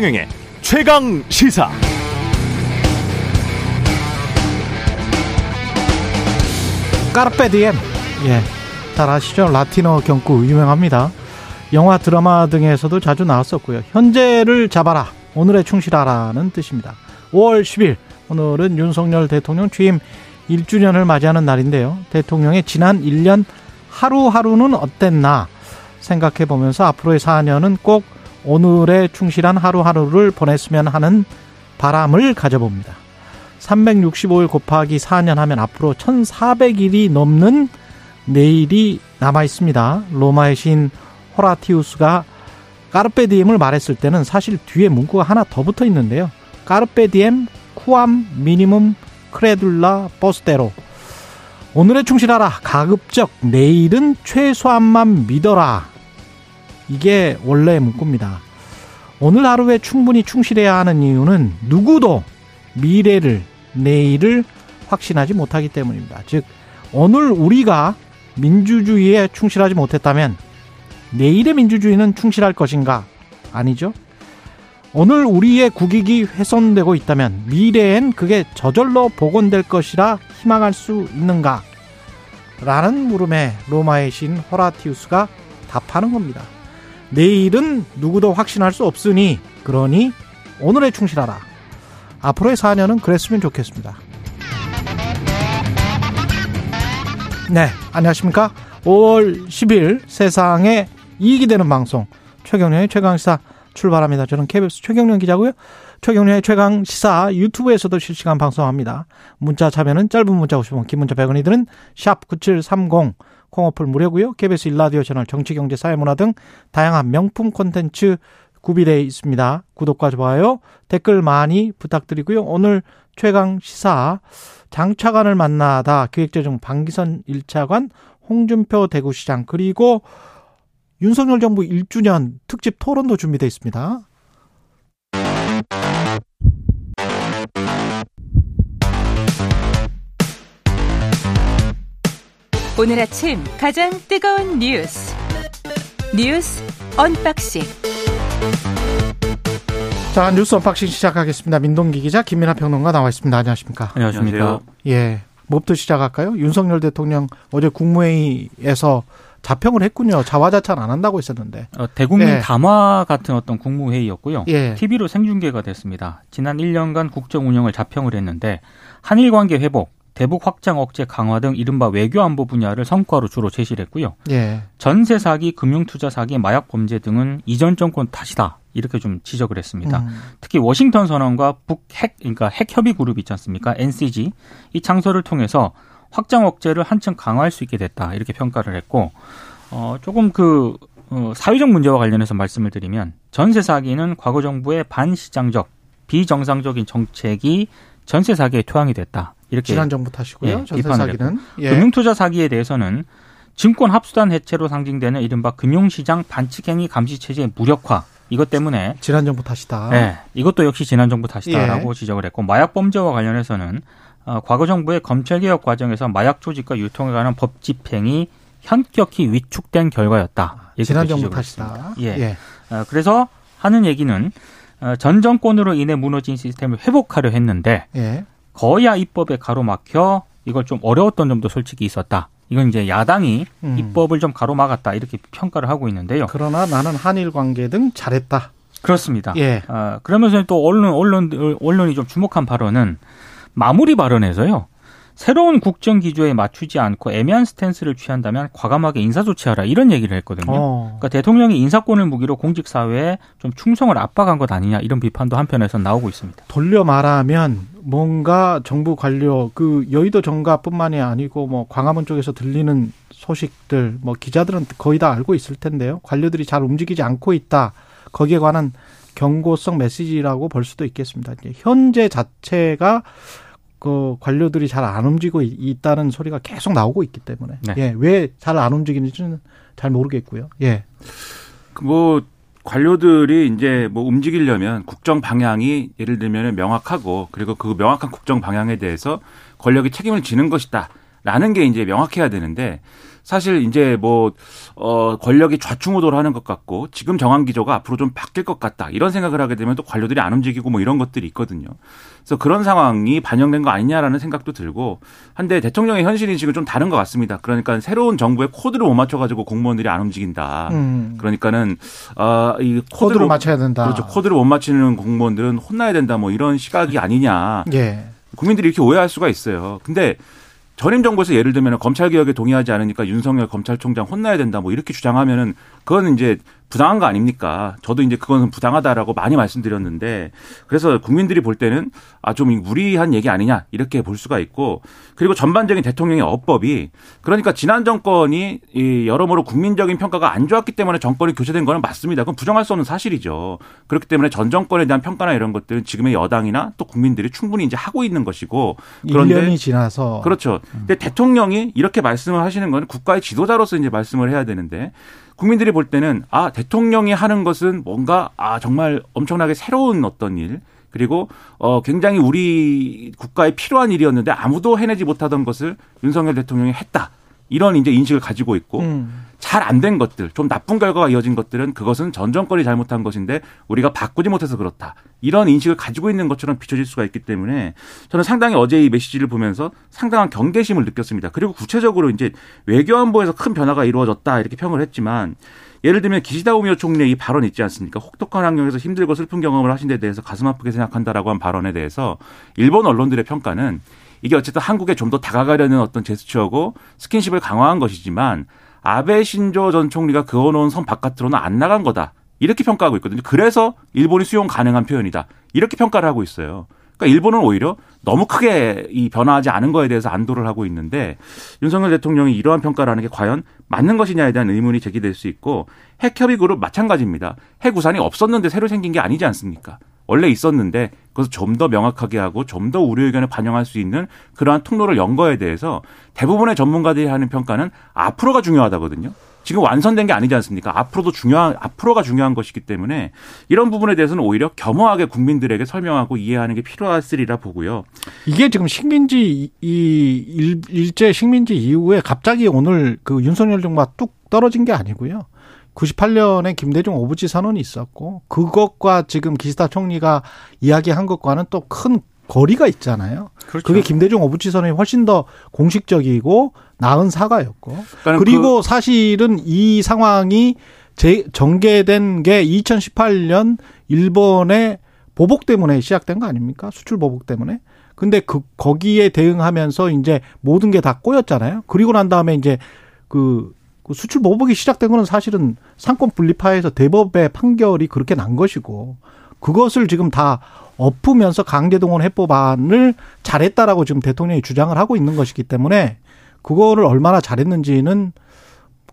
최경영의 최강 시사. 까르페디엠. 예. 잘 아시죠? 라틴어 경구 유명합니다. 영화, 드라마 등에서도 자주 나왔었고요. 현재를 잡아라. 오늘에 충실하라는 뜻입니다. 5월 10일. 오늘은 윤석열 대통령 취임 1주년을 맞이하는 날인데요. 대통령의 지난 1년 하루하루는 어땠나 생각해 보면서 앞으로의 4년은 꼭 오늘에 충실한 하루하루를 보냈으면 하는 바람을 가져봅니다. 365일 곱하기 4년 하면 앞으로 1400일이 넘는 내일이 남아 있습니다. 로마의 신 호라티우스가 까르페디엠을 말했을 때는 사실 뒤에 문구가 하나 더 붙어 있는데요. 까르페디엠 쿠암 미니멈 크레둘라 버스테로 오늘에 충실하라 가급적 내일은 최소한만 믿어라 이게 원래의 문구입니다. 오늘 하루에 충분히 충실해야 하는 이유는 누구도 미래를 내일을 확신하지 못하기 때문입니다. 즉 오늘 우리가 민주주의에 충실하지 못했다면 내일의 민주주의는 충실할 것인가? 아니죠. 오늘 우리의 국익이 훼손되고 있다면 미래엔 그게 저절로 복원될 것이라 희망할 수 있는가? 라는 물음에 로마의 신 호라티우스가 답하는 겁니다. 내일은 누구도 확신할 수 없으니 그러니 오늘에 충실하라. 앞으로의 4년은 그랬으면 좋겠습니다. 네, 안녕하십니까? 5월 10일 세상에 이익이 되는 방송 최경련의 최강시사 출발합니다. 저는 KBS 최경련 기자고요. 최경련의 최강시사 유튜브에서도 실시간 방송합니다. 문자 참여는 짧은 문자 50원, 긴 문자 100원이 드는 샵 9730 콩어플 무료고요. KBS 일라디오 채널 정치, 경제, 사회, 문화 등 다양한 명품 콘텐츠 구비되어 있습니다. 구독과 좋아요, 댓글 많이 부탁드리고요. 오늘 최강 시사 장차관을 만나다 기획재정 방기선 1차관 홍준표 대구시장 그리고 윤석열 정부 1주년 특집 토론도 준비되어 있습니다. 오늘 아침 가장 뜨거운 뉴스 뉴스 unboxing 자 뉴스 unboxing 시작하겠습니다. 민동기 기자 김민하 평론가 나와 있습니다. 안녕하십니까? 안녕하십니까? 예, 뭐부터 시작할까요? 윤석열 대통령 어제 국무회의에서 자평을 했군요. 자화자찬 안 한다고 했었는데. 어, 대국민 예. 담화 같은 어떤 국무회의였고요. 예. TV로 생중계가 됐습니다. 지난 1년간 국정 운영을 자평을 했는데 한일 관계 회복, 대북 확장 억제 강화 등 이른바 외교 안보 분야를 성과로 주로 제시를 했고요. 예. 전세 사기, 금융 투자 사기, 마약 범죄 등은 이전 정권 탓이다. 이렇게 좀 지적을 했습니다. 음. 특히 워싱턴 선언과 북핵 그러니까 핵 협의 그룹 있지 않습니까? NCG 이 창설을 통해서 확장 억제를 한층 강화할 수 있게 됐다 이렇게 평가를 했고 어 조금 그 어, 사회적 문제와 관련해서 말씀을 드리면 전세 사기는 과거 정부의 반시장적 비정상적인 정책이 전세 사기에 투항이 됐다 이렇게 지난 정부 탓이고요. 예, 전세 사기는. 예. 금융투자 사기에 대해서는 증권 합수단 해체로 상징되는 이른바 금융시장 반칙행위 감시 체제의 무력화 이것 때문에 지난 정부 탓이다. 네, 이것도 역시 지난 정부 탓이다라고 예. 지적을 했고 마약 범죄와 관련해서는 어, 과거 정부의 검찰 개혁 과정에서 마약 조직과 유통에 관한 법 집행이 현격히 위축된 결과였다. 지난 또 정부 탓이다. 예. 예. 어, 그래서 하는 얘기는 어, 전 정권으로 인해 무너진 시스템을 회복하려 했는데 예. 거야 입법에 가로막혀 이걸 좀 어려웠던 점도 솔직히 있었다. 이건 이제 야당이 음. 입법을 좀 가로막았다 이렇게 평가를 하고 있는데요. 그러나 나는 한일 관계 등 잘했다. 그렇습니다. 예. 어, 그러면서 또 언론 언론 언론이 좀 주목한 발언은 마무리 발언에서요. 새로운 국정 기조에 맞추지 않고 애매한 스탠스를 취한다면 과감하게 인사 조치하라 이런 얘기를 했거든요. 어. 그러니까 대통령이 인사권을 무기로 공직 사회에 좀 충성을 압박한 것 아니냐 이런 비판도 한편에서 나오고 있습니다. 돌려 말하면 뭔가 정부 관료 그 여의도 정가뿐만이 아니고 뭐 광화문 쪽에서 들리는 소식들 뭐 기자들은 거의 다 알고 있을 텐데요. 관료들이 잘 움직이지 않고 있다. 거기에 관한 경고성 메시지라고 볼 수도 있겠습니다. 이제 현재 자체가 그 관료들이 잘 안 움직이고 있- 있다는 소리가 계속 나오고 있기 때문에 네. 예, 왜 잘 안 움직이는지는 잘 모르겠고요. 예. 그뭐 관료들이 이제 뭐 움직이려면 국정 방향이 예를 들면 명확하고 그리고 그 명확한 국정 방향에 대해서 권력이 책임을 지는 것이다. 라는 게 이제 명확해야 되는데 사실 이제 뭐, 어, 권력이 좌충우돌 하는 것 같고 지금 정한 기조가 앞으로 좀 바뀔 것 같다. 이런 생각을 하게 되면 또 관료들이 안 움직이고 뭐 이런 것들이 있거든요. 그래서 그런 상황이 반영된 거 아니냐라는 생각도 들고 한데 대통령의 현실 인식은 좀 다른 것 같습니다. 그러니까 새로운 정부의 코드를 못 맞춰가지고 공무원들이 안 움직인다. 음. 그러니까는 어, 이 코드를 코드를 맞춰야 된다. 그렇죠. 코드를 못 맞추는 공무원들은 혼나야 된다. 뭐 이런 시각이 아니냐. 예. 국민들이 이렇게 오해할 수가 있어요. 근데 전임 정부에서 예를 들면 검찰 개혁에 동의하지 않으니까 윤석열 검찰총장 혼나야 된다 뭐 이렇게 주장하면은 그거는 이제 부당한 거 아닙니까? 저도 이제 그거는 부당하다라고 많이 말씀드렸는데 그래서 국민들이 볼 때는 아 좀 무리한 얘기 아니냐 이렇게 볼 수가 있고 그리고 전반적인 대통령의 어법이 그러니까 지난 정권이 이 여러모로 국민적인 평가가 안 좋았기 때문에 정권이 교체된 거는 맞습니다. 그건 부정할 수 없는 사실이죠. 그렇기 때문에 전 정권에 대한 평가나 이런 것들은 지금의 여당이나 또 국민들이 충분히 이제 하고 있는 것이고 그런데 1년이 지나서 그렇죠. 근데 대통령이 이렇게 말씀을 하시는 건 국가의 지도자로서 이제 말씀을 해야 되는데 국민들이 볼 때는 아 대통령이 하는 것은 뭔가 아 정말 엄청나게 새로운 어떤 일 그리고 어 굉장히 우리 국가에 필요한 일이었는데 아무도 해내지 못하던 것을 윤석열 대통령이 했다. 이런 이제 인식을 가지고 있고 음. 잘 안 된 것들, 좀 나쁜 결과가 이어진 것들은 그것은 전 정권이 잘못한 것인데 우리가 바꾸지 못해서 그렇다. 이런 인식을 가지고 있는 것처럼 비춰질 수가 있기 때문에 저는 상당히 어제 이 메시지를 보면서 상당한 경계심을 느꼈습니다. 그리고 구체적으로 이제 외교안보에서 큰 변화가 이루어졌다 이렇게 평을 했지만 예를 들면 기시다 우미오 총리의 이 발언 있지 않습니까? 혹독한 환경에서 힘들고 슬픈 경험을 하신 데 대해서 가슴 아프게 생각한다라고 한 발언에 대해서 일본 언론들의 평가는 이게 어쨌든 한국에 좀 더 다가가려는 어떤 제스처고 스킨십을 강화한 것이지만 아베 신조 전 총리가 그어놓은 선 바깥으로는 안 나간 거다. 이렇게 평가하고 있거든요. 그래서 일본이 수용 가능한 표현이다. 이렇게 평가를 하고 있어요. 그러니까 일본은 오히려 너무 크게 이 변화하지 않은 거에 대해서 안도를 하고 있는데 윤석열 대통령이 이러한 평가를 하는 게 과연 맞는 것이냐에 대한 의문이 제기될 수 있고 핵협의 그룹 마찬가지입니다. 핵 우산이 없었는데 새로 생긴 게 아니지 않습니까? 원래 있었는데 그것을 좀 더 명확하게 하고 좀 더 우려 의견을 반영할 수 있는 그러한 통로를 연 거에 대해서 대부분의 전문가들이 하는 평가는 앞으로가 중요하다거든요. 지금 완성된 게 아니지 않습니까? 앞으로도 중요한 앞으로가 중요한 것이기 때문에 이런 부분에 대해서는 오히려 겸허하게 국민들에게 설명하고 이해하는 게 필요하으리라 보고요. 이게 지금 식민지 이 일, 일제 식민지 이후에 갑자기 오늘 그 윤석열 정부가 뚝 떨어진 게 아니고요. 98년에 김대중 오부지 선언이 있었고 그것과 지금 기시다 총리가 이야기한 것과는 또 큰 거리가 있잖아요. 그렇죠. 그게 김대중 오부지 선언이 훨씬 더 공식적이고 나은 사과였고 그리고 그 사실은 이 상황이 재, 전개된 게 2018년 일본의 보복 때문에 시작된 거 아닙니까? 수출 보복 때문에. 근데 그 거기에 대응하면서 이제 모든 게 다 꼬였잖아요. 그리고 난 다음에 이제 그, 그 수출 보복이 시작된 거는 사실은 상권 분리파에서 대법의 판결이 그렇게 난 것이고 그것을 지금 다 엎으면서 강제동원 해법안을 잘했다라고 지금 대통령이 주장을 하고 있는 것이기 때문에 그거를 얼마나 잘했는지는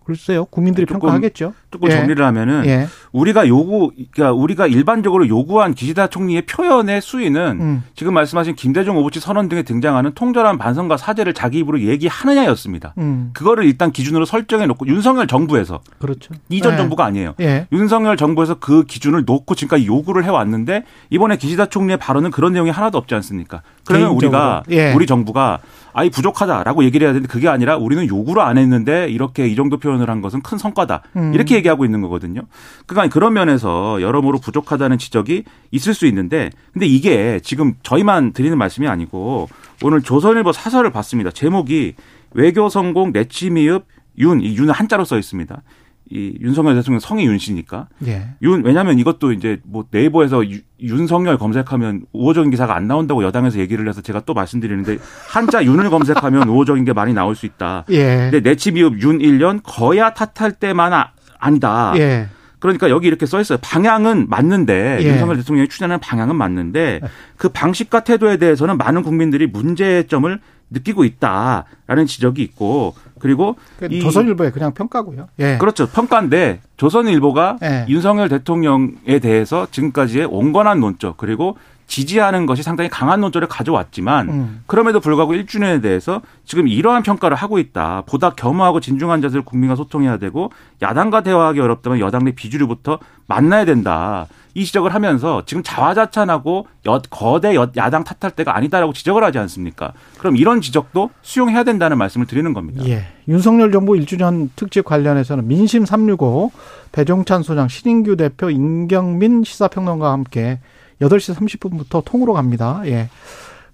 글쎄요 국민들이 조금, 평가하겠죠. 조금 예. 정리를 하면은 예. 우리가 요구, 그러니까 우리가 일반적으로 요구한 기시다 총리의 표현의 수위는 음. 지금 말씀하신 김대중 오부치 선언 등에 등장하는 통절한 반성과 사죄를 자기 입으로 얘기하느냐였습니다. 음. 그거를 일단 기준으로 설정해 놓고 윤석열 정부에서 그렇죠. 이전 예. 정부가 아니에요. 예. 윤석열 정부에서 그 기준을 놓고 지금까지 요구를 해왔는데 이번에 기시다 총리의 발언은 그런 내용이 하나도 없지 않습니까? 그러면 개인적으로. 우리가 예. 우리 정부가 아이 부족하다라고 얘기를 해야 되는데 그게 아니라 우리는 요구를 안 했는데 이렇게 이 정도 표현을 한 것은 큰 성과다 음. 이렇게 얘기하고 있는 거거든요. 그러니까 그런 면에서 여러모로 부족하다는 지적이 있을 수 있는데 근데 이게 지금 저희만 드리는 말씀이 아니고 오늘 조선일보 사설을 봤습니다. 제목이 외교 성공 내치 미흡 윤, 이 윤은 한자로 써 있습니다. 이 윤석열 대통령 성이 윤 씨니까 예. 윤 왜냐하면 이것도 이제 뭐 네이버에서 유- 윤석열 검색하면 우호적인 기사가 안 나온다고 여당에서 얘기를 해서 제가 또 말씀드리는데 한자 윤을 검색하면 우호적인 게 많이 나올 수 있다. 예. 근데 내치미흡 윤 1년 거야 탓할 때만 아, 아니다. 예. 그러니까 여기 이렇게 써 있어요. 방향은 맞는데 예. 윤석열 대통령이 추진하는 방향은 맞는데 그 방식과 태도에 대해서는 많은 국민들이 문제점을 느끼고 있다라는 지적이 있고 그리고 이- 조선일보의 그냥 평가고요. 예. 그렇죠. 평가인데 조선일보가 예. 윤석열 대통령에 대해서 지금까지의 온건한 논적 그리고 지지하는 것이 상당히 강한 논조를 가져왔지만 음. 그럼에도 불구하고 1주년에 대해서 지금 이러한 평가를 하고 있다. 보다 겸허하고 진중한 자세로 국민과 소통해야 되고 야당과 대화하기 어렵다면 여당 내 비주류부터 만나야 된다. 이 지적을 하면서 지금 자화자찬하고 여, 거대 여, 야당 탓할 때가 아니다라고 지적을 하지 않습니까? 그럼 이런 지적도 수용해야 된다는 말씀을 드리는 겁니다. 예. 윤석열 정부 1주년 특집 관련해서는 민심 365 배종찬 소장 신인규 대표 임경민 시사평론가와 함께 8시 30분부터 통으로 갑니다. 예.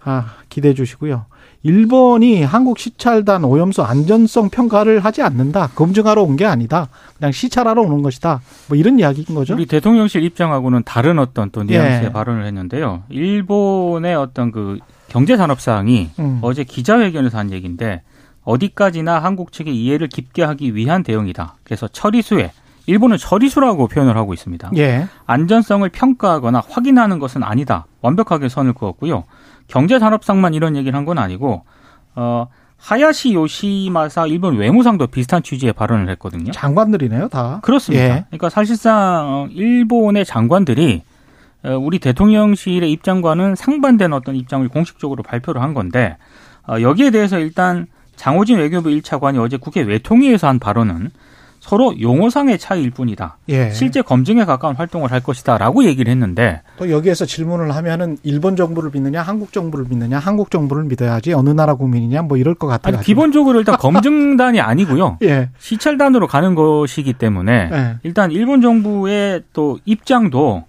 아, 기대해 주시고요. 일본이 한국 시찰단 오염수 안전성 평가를 하지 않는다. 검증하러 온 게 아니다. 그냥 시찰하러 오는 것이다. 뭐 이런 이야기인 거죠. 우리 대통령실 입장하고는 다른 어떤 또 뉘앙스의 예. 발언을 했는데요. 일본의 어떤 그 경제 산업 사항이 음. 어제 기자회견에서 한 얘기인데 어디까지나 한국 측의 이해를 깊게 하기 위한 대응이다. 그래서 처리수에 일본은 처리수라고 표현을 하고 있습니다. 예. 안전성을 평가하거나 확인하는 것은 아니다. 완벽하게 선을 그었고요. 경제 산업상만 이런 얘기를 한 건 아니고 어 하야시 요시마사 일본 외무상도 비슷한 취지의 발언을 했거든요. 장관들이네요, 다. 그렇습니다. 예. 그러니까 사실상 어, 일본의 장관들이 어, 우리 대통령실의 입장과는 상반된 어떤 입장을 공식적으로 발표를 한 건데 어, 여기에 대해서 일단 장호진 외교부 1차관이 어제 국회 외통위에서 한 발언은 서로 용어상의 차이일 뿐이다. 예. 실제 검증에 가까운 활동을 할 것이다라고 얘기를 했는데 또 여기에서 질문을 하면은 일본 정부를 믿느냐, 한국 정부를 믿느냐, 한국 정부를 믿어야지 어느 나라 국민이냐, 뭐 이럴 것 같아요. 아니, 기본적으로 일단 검증단이 아니고요. 예. 시찰단으로 가는 것이기 때문에 예. 일단 일본 정부의 또 입장도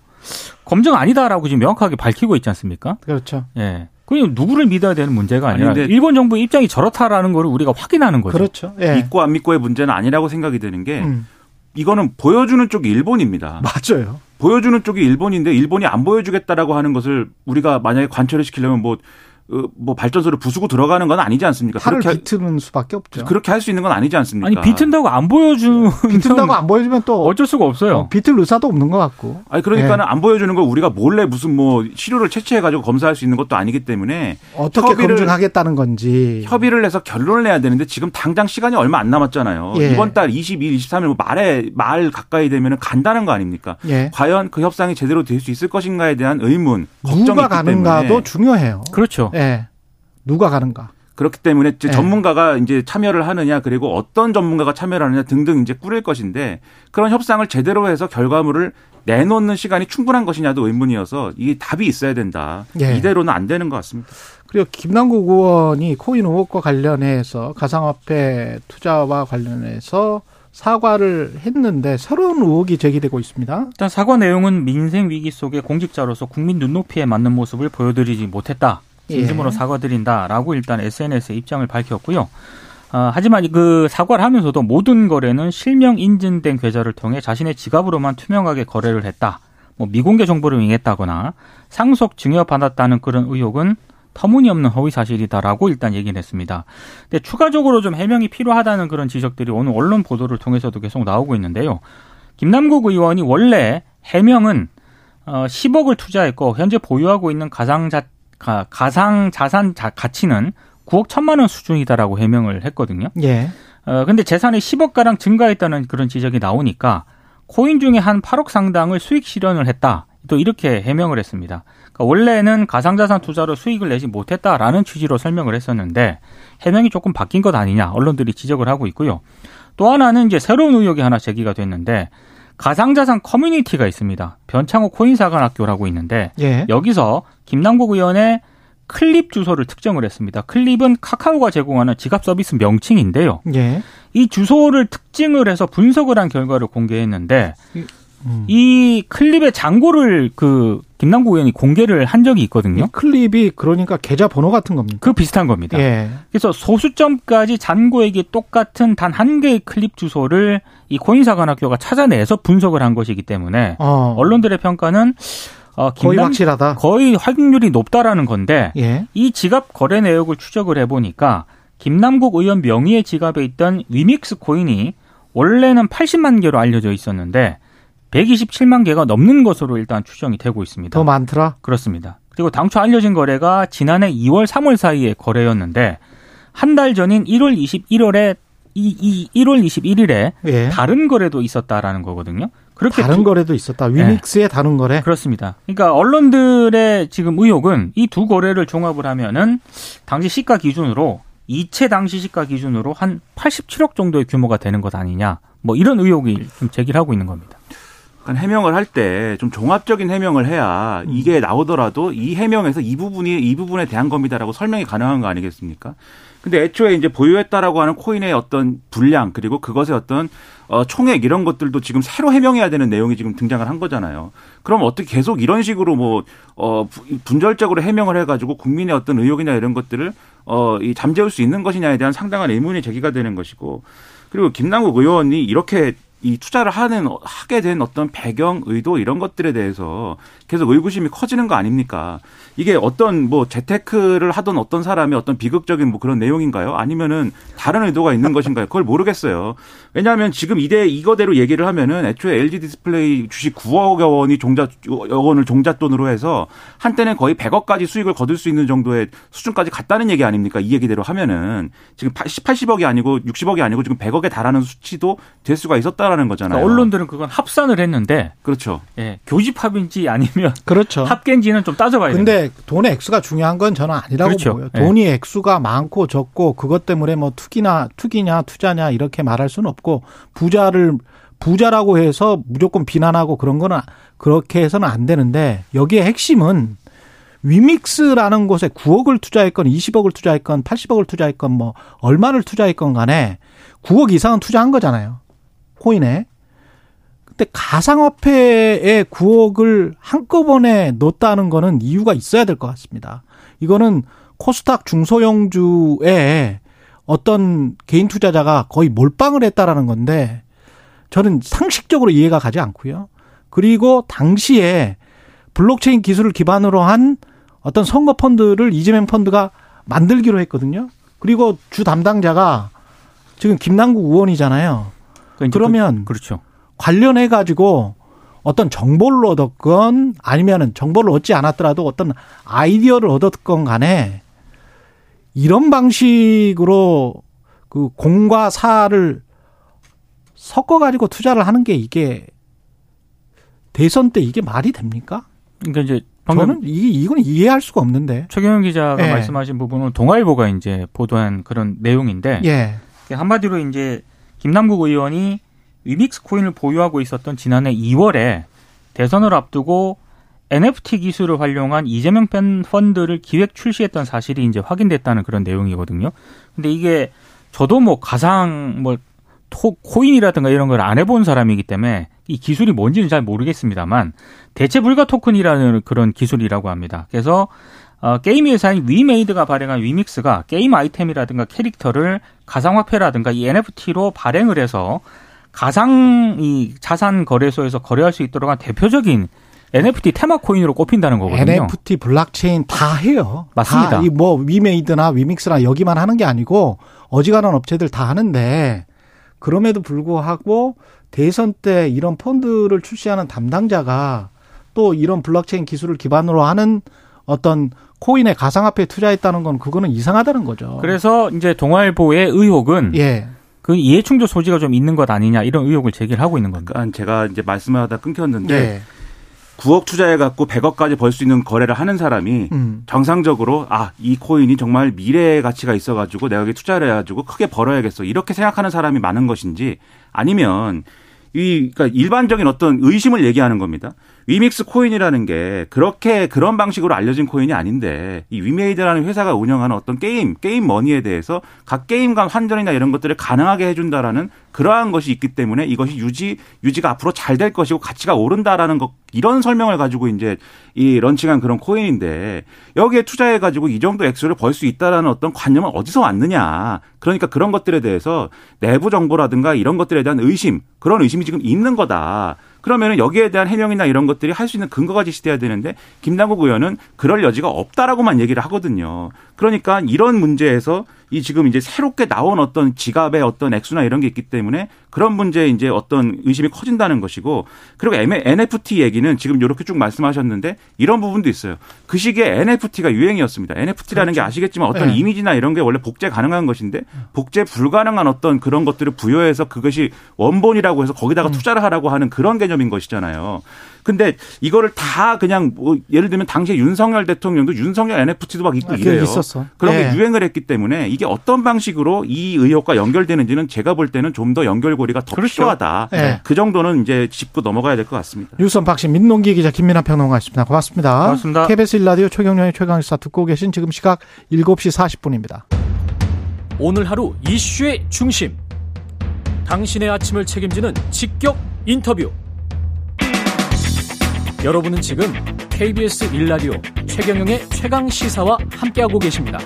검증 아니다라고 지금 명확하게 밝히고 있지 않습니까? 그렇죠. 예. 그냥 누구를 믿어야 되는 문제가 아니라 아니, 일본 정부의 입장이 저렇다라는 거를 우리가 확인하는 거죠. 그렇죠. 예. 믿고 안 믿고의 문제는 아니라고 생각이 드는 게 음, 이거는 보여주는 쪽이 일본입니다. 맞아요. 보여주는 쪽이 일본인데 일본이 안 보여주겠다라고 하는 것을 우리가 만약에 관철을 시키려면 뭐, 어, 뭐 발전소를 부수고 들어가는 건 아니지 않습니까? 팔을 그렇게, 비트는 수밖에 없죠. 그렇게 할 수 있는 건 아니지 않습니까? 아니 비튼다고 안 보여주는 비튼다고 안 보여주면 또 어쩔 수가 없어요. 어, 비틀 의사도 없는 것 같고. 아니 그러니까는 예. 안 보여주는 걸 우리가 몰래 무슨 뭐 시료를 채취해 가지고 검사할 수 있는 것도 아니기 때문에 어떻게 협의를- 검증하겠다는 건지. 협의를 해서 결론을 내야 되는데 지금 당장 시간이 얼마 안 남았잖아요. 예. 이번 달 22일, 23일 뭐 말에 말 가까이 되면은 간다는 거 아닙니까? 예. 과연 그 협상이 제대로 될 수 있을 것인가에 대한 의문, 걱정이 누가 있기 가는가도 때문에 중요해요. 그렇죠. 예. 누가 가는가. 그렇기 때문에 이제 예. 전문가가 이제 참여를 하느냐 그리고 어떤 전문가가 참여를 하느냐 등등 이제 꾸릴 것인데 그런 협상을 제대로 해서 결과물을 내놓는 시간이 충분한 것이냐도 의문이어서 이게 답이 있어야 된다. 예. 이대로는 안 되는 것 같습니다. 그리고 김남국 의원이 코인 의혹과 관련해서 가상화폐 투자와 관련해서 사과를 했는데 새로운 의혹이 제기되고 있습니다. 일단 사과 내용은 민생 위기 속에 공직자로서 국민 눈높이에 맞는 모습을 보여드리지 못했다. 진심으로 예. 사과드린다라고 일단 SNS에 입장을 밝혔고요. 아, 하지만 그 사과를 하면서도 모든 거래는 실명 인증된 계좌를 통해 자신의 지갑으로만 투명하게 거래를 했다. 뭐 미공개 정보를 응했다거나 상속 증여받았다는 그런 의혹은 터무니없는 허위 사실이다라고 일단 얘기를 했습니다. 근데 추가적으로 좀 해명이 필요하다는 그런 지적들이 오늘 언론 보도를 통해서도 계속 나오고 있는데요. 김남국 의원이 원래 해명은 어, 10억을 투자했고 현재 보유하고 있는 가상자 가, 가상 자산 자, 가치는 9억 1천만 원 수준이다라고 해명을 했거든요. 예. 어, 근데 재산이 10억 가량 증가했다는 그런 지적이 나오니까 코인 중에 한 8억 상당을 수익 실현을 했다. 또 이렇게 해명을 했습니다. 그러니까 원래는 가상자산 투자로 수익을 내지 못했다라는 취지로 설명을 했었는데 해명이 조금 바뀐 것 아니냐 언론들이 지적을 하고 있고요. 또 하나는 이제 새로운 의혹이 하나 제기가 됐는데 가상자산 커뮤니티가 있습니다. 변창호 코인사관학교라고 있는데 예. 여기서 김남국 의원의 클립 주소를 특정을 했습니다. 클립은 카카오가 제공하는 지갑 서비스 명칭인데요. 예. 이 주소를 특징을 해서 분석을 한 결과를 공개했는데 음. 이 클립의 잔고를 그 김남국 의원이 공개를 한 적이 이 있거든요. 클립이 그러니까 계좌 번호 같은 겁니까? 그 비슷한 겁니다. 예. 그래서 소수점까지 잔고액이 똑같은 단 한 개의 클립 주소를 이 코인사관학교가 찾아내서 분석을 한 것이기 때문에 어. 언론들의 평가는 어, 거의 확실하다. 거의 확률이 높다라는 건데 예. 이 지갑 거래 내역을 추적을 해보니까 김남국 의원 명의의 지갑에 있던 위믹스 코인이 원래는 80만 개로 알려져 있었는데 127만 개가 넘는 것으로 일단 추정이 되고 있습니다. 더 많더라. 그렇습니다. 그리고 당초 알려진 거래가 지난해 2월, 3월 사이에 거래였는데 한 달 전인 1월 21일에 이, 이 1월 21일에 예. 다른 거래도 있었다라는 거거든요. 그렇게 다른 두- 거래도 있었다. 네. 위믹스의 다른 거래. 그렇습니다. 그러니까 언론들의 지금 의혹은 이 두 거래를 종합을 하면은 당시 시가 기준으로 이체 당시 시가 기준으로 한 87억 정도의 규모가 되는 것 아니냐. 뭐 이런 의혹이 좀 제기를 하고 있는 겁니다. 그러니까 해명을 할 때 좀 종합적인 해명을 해야 음. 이게 나오더라도 이 해명에서 이 부분이 이 부분에 대한 겁니다라고 설명이 가능한 거 아니겠습니까? 근데 애초에 이제 보유했다라고 하는 코인의 어떤 분량 그리고 그것의 어떤 어, 총액 이런 것들도 지금 새로 해명해야 되는 내용이 지금 등장을 한 거잖아요. 그럼 어떻게 계속 이런 식으로 뭐, 어, 부- 분절적으로 해명을 해가지고 국민의 어떤 의혹이나 이런 것들을 어, 이 잠재울 수 있는 것이냐에 대한 상당한 의문이 제기가 되는 것이고 그리고 김남국 의원이 이렇게 이 투자를 하는 하게 된 어떤 배경 의도 이런 것들에 대해서 계속 의구심이 커지는 거 아닙니까? 이게 어떤 뭐 재테크를 하던 어떤 사람의 어떤 비극적인 뭐 그런 내용인가요? 아니면은 다른 의도가 있는 것인가요? 그걸 모르겠어요. 왜냐하면 지금 이대 이거대로 얘기를 하면은 애초에 LG 디스플레이 주식 9억 원이 종자 원을 종잣돈으로 해서 한때는 거의 100억까지 수익을 거둘 수 있는 정도의 수준까지 갔다는 얘기 아닙니까? 이 얘기대로 하면은 지금 80, 80억이 아니고 60억이 아니고 지금 100억에 달하는 수치도 될 수가 있었다라는 거잖아요. 그러니까 언론들은 그건 합산을 했는데 그렇죠. 예, 교집합인지 아니면 그렇죠. 합계인지는 좀 따져봐야 됩니다. 근데 돈의 액수가 중요한 건 저는 아니라고 그렇죠. 보여요. 예. 돈이 액수가 많고 적고 그것 때문에 뭐 투기나 투기냐 투자냐 이렇게 말할 수는 없고 부자를 부자라고 해서 무조건 비난하고 그런 거는 그렇게 해서는 안 되는데 여기에 핵심은 위믹스라는 곳에 9억을 투자했건 20억을 투자했건 80억을 투자했건 뭐 얼마를 투자했건 간에 9억 이상은 투자한 거잖아요. 코인에. 근데 가상화폐에 9억을 한꺼번에 넣었다는 거는 이유가 있어야 될 것 같습니다. 이거는 코스닥 중소형주에 어떤 개인 투자자가 거의 몰빵을 했다라는 건데 저는 상식적으로 이해가 가지 않고요. 그리고 당시에 블록체인 기술을 기반으로 한 어떤 선거 펀드를 이재명 펀드가 만들기로 했거든요. 그리고 주 담당자가 지금 김남국 의원이잖아요. 그러니까 이제 그러면 그, 그렇죠. 관련해 가지고 어떤 정보를 얻었건 아니면은 정보를 얻지 않았더라도 어떤 아이디어를 얻었건 간에 이런 방식으로 그 공과 사를 섞어 가지고 투자를 하는 게 이게 대선 때 이게 말이 됩니까? 그러니까 이제 방금 저는 이 이건 이해할 수가 없는데. 최경영 기자가 예. 말씀하신 부분은 동아일보가 이제 보도한 그런 내용인데 예. 한마디로 이제 김남국 의원이 위믹스 코인을 보유하고 있었던 지난해 2월에 대선을 앞두고 NFT 기술을 활용한 이재명 팬 펀드를 기획 출시했던 사실이 이제 확인됐다는 그런 내용이거든요. 근데 이게 저도 뭐 가상 뭐 토, 코인이라든가 이런 걸 안 해본 사람이기 때문에 이 기술이 뭔지는 잘 모르겠습니다만 대체 불가 토큰이라는 그런 기술이라고 합니다. 그래서 어, 게임 회사인 위메이드가 발행한 위믹스가 게임 아이템이라든가 캐릭터를 가상화폐라든가 이 NFT로 발행을 해서 가상 이 자산 거래소에서 거래할 수 있도록 한 대표적인 NFT 테마 코인으로 꼽힌다는 거거든요. NFT 블록체인 다 해요. 맞습니다. 다 이 뭐 위메이드나 위믹스나 여기만 하는 게 아니고 어지간한 업체들 다 하는데 그럼에도 불구하고 대선 때 이런 펀드를 출시하는 담당자가 또 이런 블록체인 기술을 기반으로 하는 어떤 코인에 가상화폐에 투자했다는 건 그거는 이상하다는 거죠. 그래서 이제 동아일보의 의혹은 예. 그 이해충돌 소지가 좀 있는 것 아니냐 이런 의혹을 제기를 하고 있는 겁니다. 그러니까 제가 이제 말씀하다 끊겼는데 예. 9억 투자해 갖고 100억까지 벌 수 있는 거래를 하는 사람이 음. 정상적으로 아 이 코인이 정말 미래의 가치가 있어 가지고 내가 여기 투자를 해 가지고 크게 벌어야겠어 이렇게 생각하는 사람이 많은 것인지 아니면 이 그러니까 일반적인 어떤 의심을 얘기하는 겁니다. 위믹스 코인이라는 게 그렇게 그런 방식으로 알려진 코인이 아닌데 이 위메이드라는 회사가 운영하는 어떤 게임 게임 머니에 대해서 각 게임 간 환전이나 이런 것들을 가능하게 해준다라는 그러한 것이 있기 때문에 이것이 유지 유지가 앞으로 잘 될 것이고 가치가 오른다라는 것 이런 설명을 가지고 이제 이 런칭한 그런 코인인데 여기에 투자해 가지고 이 정도 액수를 벌 수 있다라는 어떤 관념은 어디서 왔느냐 그러니까 그런 것들에 대해서 내부 정보라든가 이런 것들에 대한 의심 그런 의심이 지금 있는 거다. 그러면은 여기에 대한 해명이나 이런 것들이 할 수 있는 근거가 제시돼야 되는데 김남국 의원은 그럴 여지가 없다라고만 얘기를 하거든요. 그러니까 이런 문제에서 이 지금 이제 새롭게 나온 어떤 지갑의 어떤 액수나 이런 게 있기 때문에 그런 문제에 이제 어떤 의심이 커진다는 것이고 그리고 NFT 얘기는 지금 이렇게 쭉 말씀하셨는데 이런 부분도 있어요. 그 시기에 NFT가 유행이었습니다. NFT라는 그렇죠. 게 아시겠지만 어떤 네. 이미지나 이런 게 원래 복제 가능한 것인데 복제 불가능한 어떤 그런 것들을 부여해서 그것이 원본이라고 해서 거기다가 음. 투자를 하라고 하는 그런 개념인 것이잖아요. 근데 이거를 다 그냥 뭐 예를 들면 당시에 윤석열 대통령도 윤석열 NFT도 막 있고 아, 이래요. 있었어. 그런 네. 게 유행을 했기 때문에 이게 어떤 방식으로 이 의혹과 연결되는지는 제가 볼 때는 좀 더 연결고리가 더 그렇죠. 필요하다. 네. 그 정도는 이제 짚고 넘어가야 될 것 같습니다. 뉴스원 박신 민동기 기자 김민아 평론가였습니다. 고맙습니다. 고맙습니다. KBS 일라디오 최경련의 최강시사 듣고 계신 지금 시각 7시 40분입니다. 오늘 하루 이슈의 중심. 당신의 아침을 책임지는 직격 인터뷰. 여러분은 지금 KBS 일라디오 최경영의 최강 시사와 함께하고 계십니다.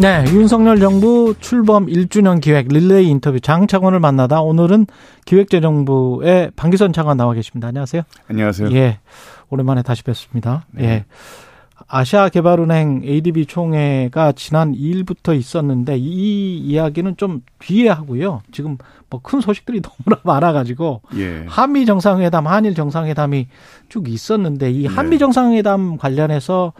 네, 윤석열 정부 출범 1주년 기획 릴레이 인터뷰 장차관을 만나다 오늘은 기획재정부의 방기선 차관 나와 계십니다. 안녕하세요. 안녕하세요. 예. 오랜만에 다시 뵙습니다. 네. 예. 아시아 개발은행 ADB 총회가 지난 2일부터 있었는데 이 이야기는 좀 뒤에 하고요. 지금 뭐 큰 소식들이 너무나 많아가지고 예. 한미 정상회담, 한일 정상회담이 쭉 있었는데 이 네. 한미 정상회담 관련해서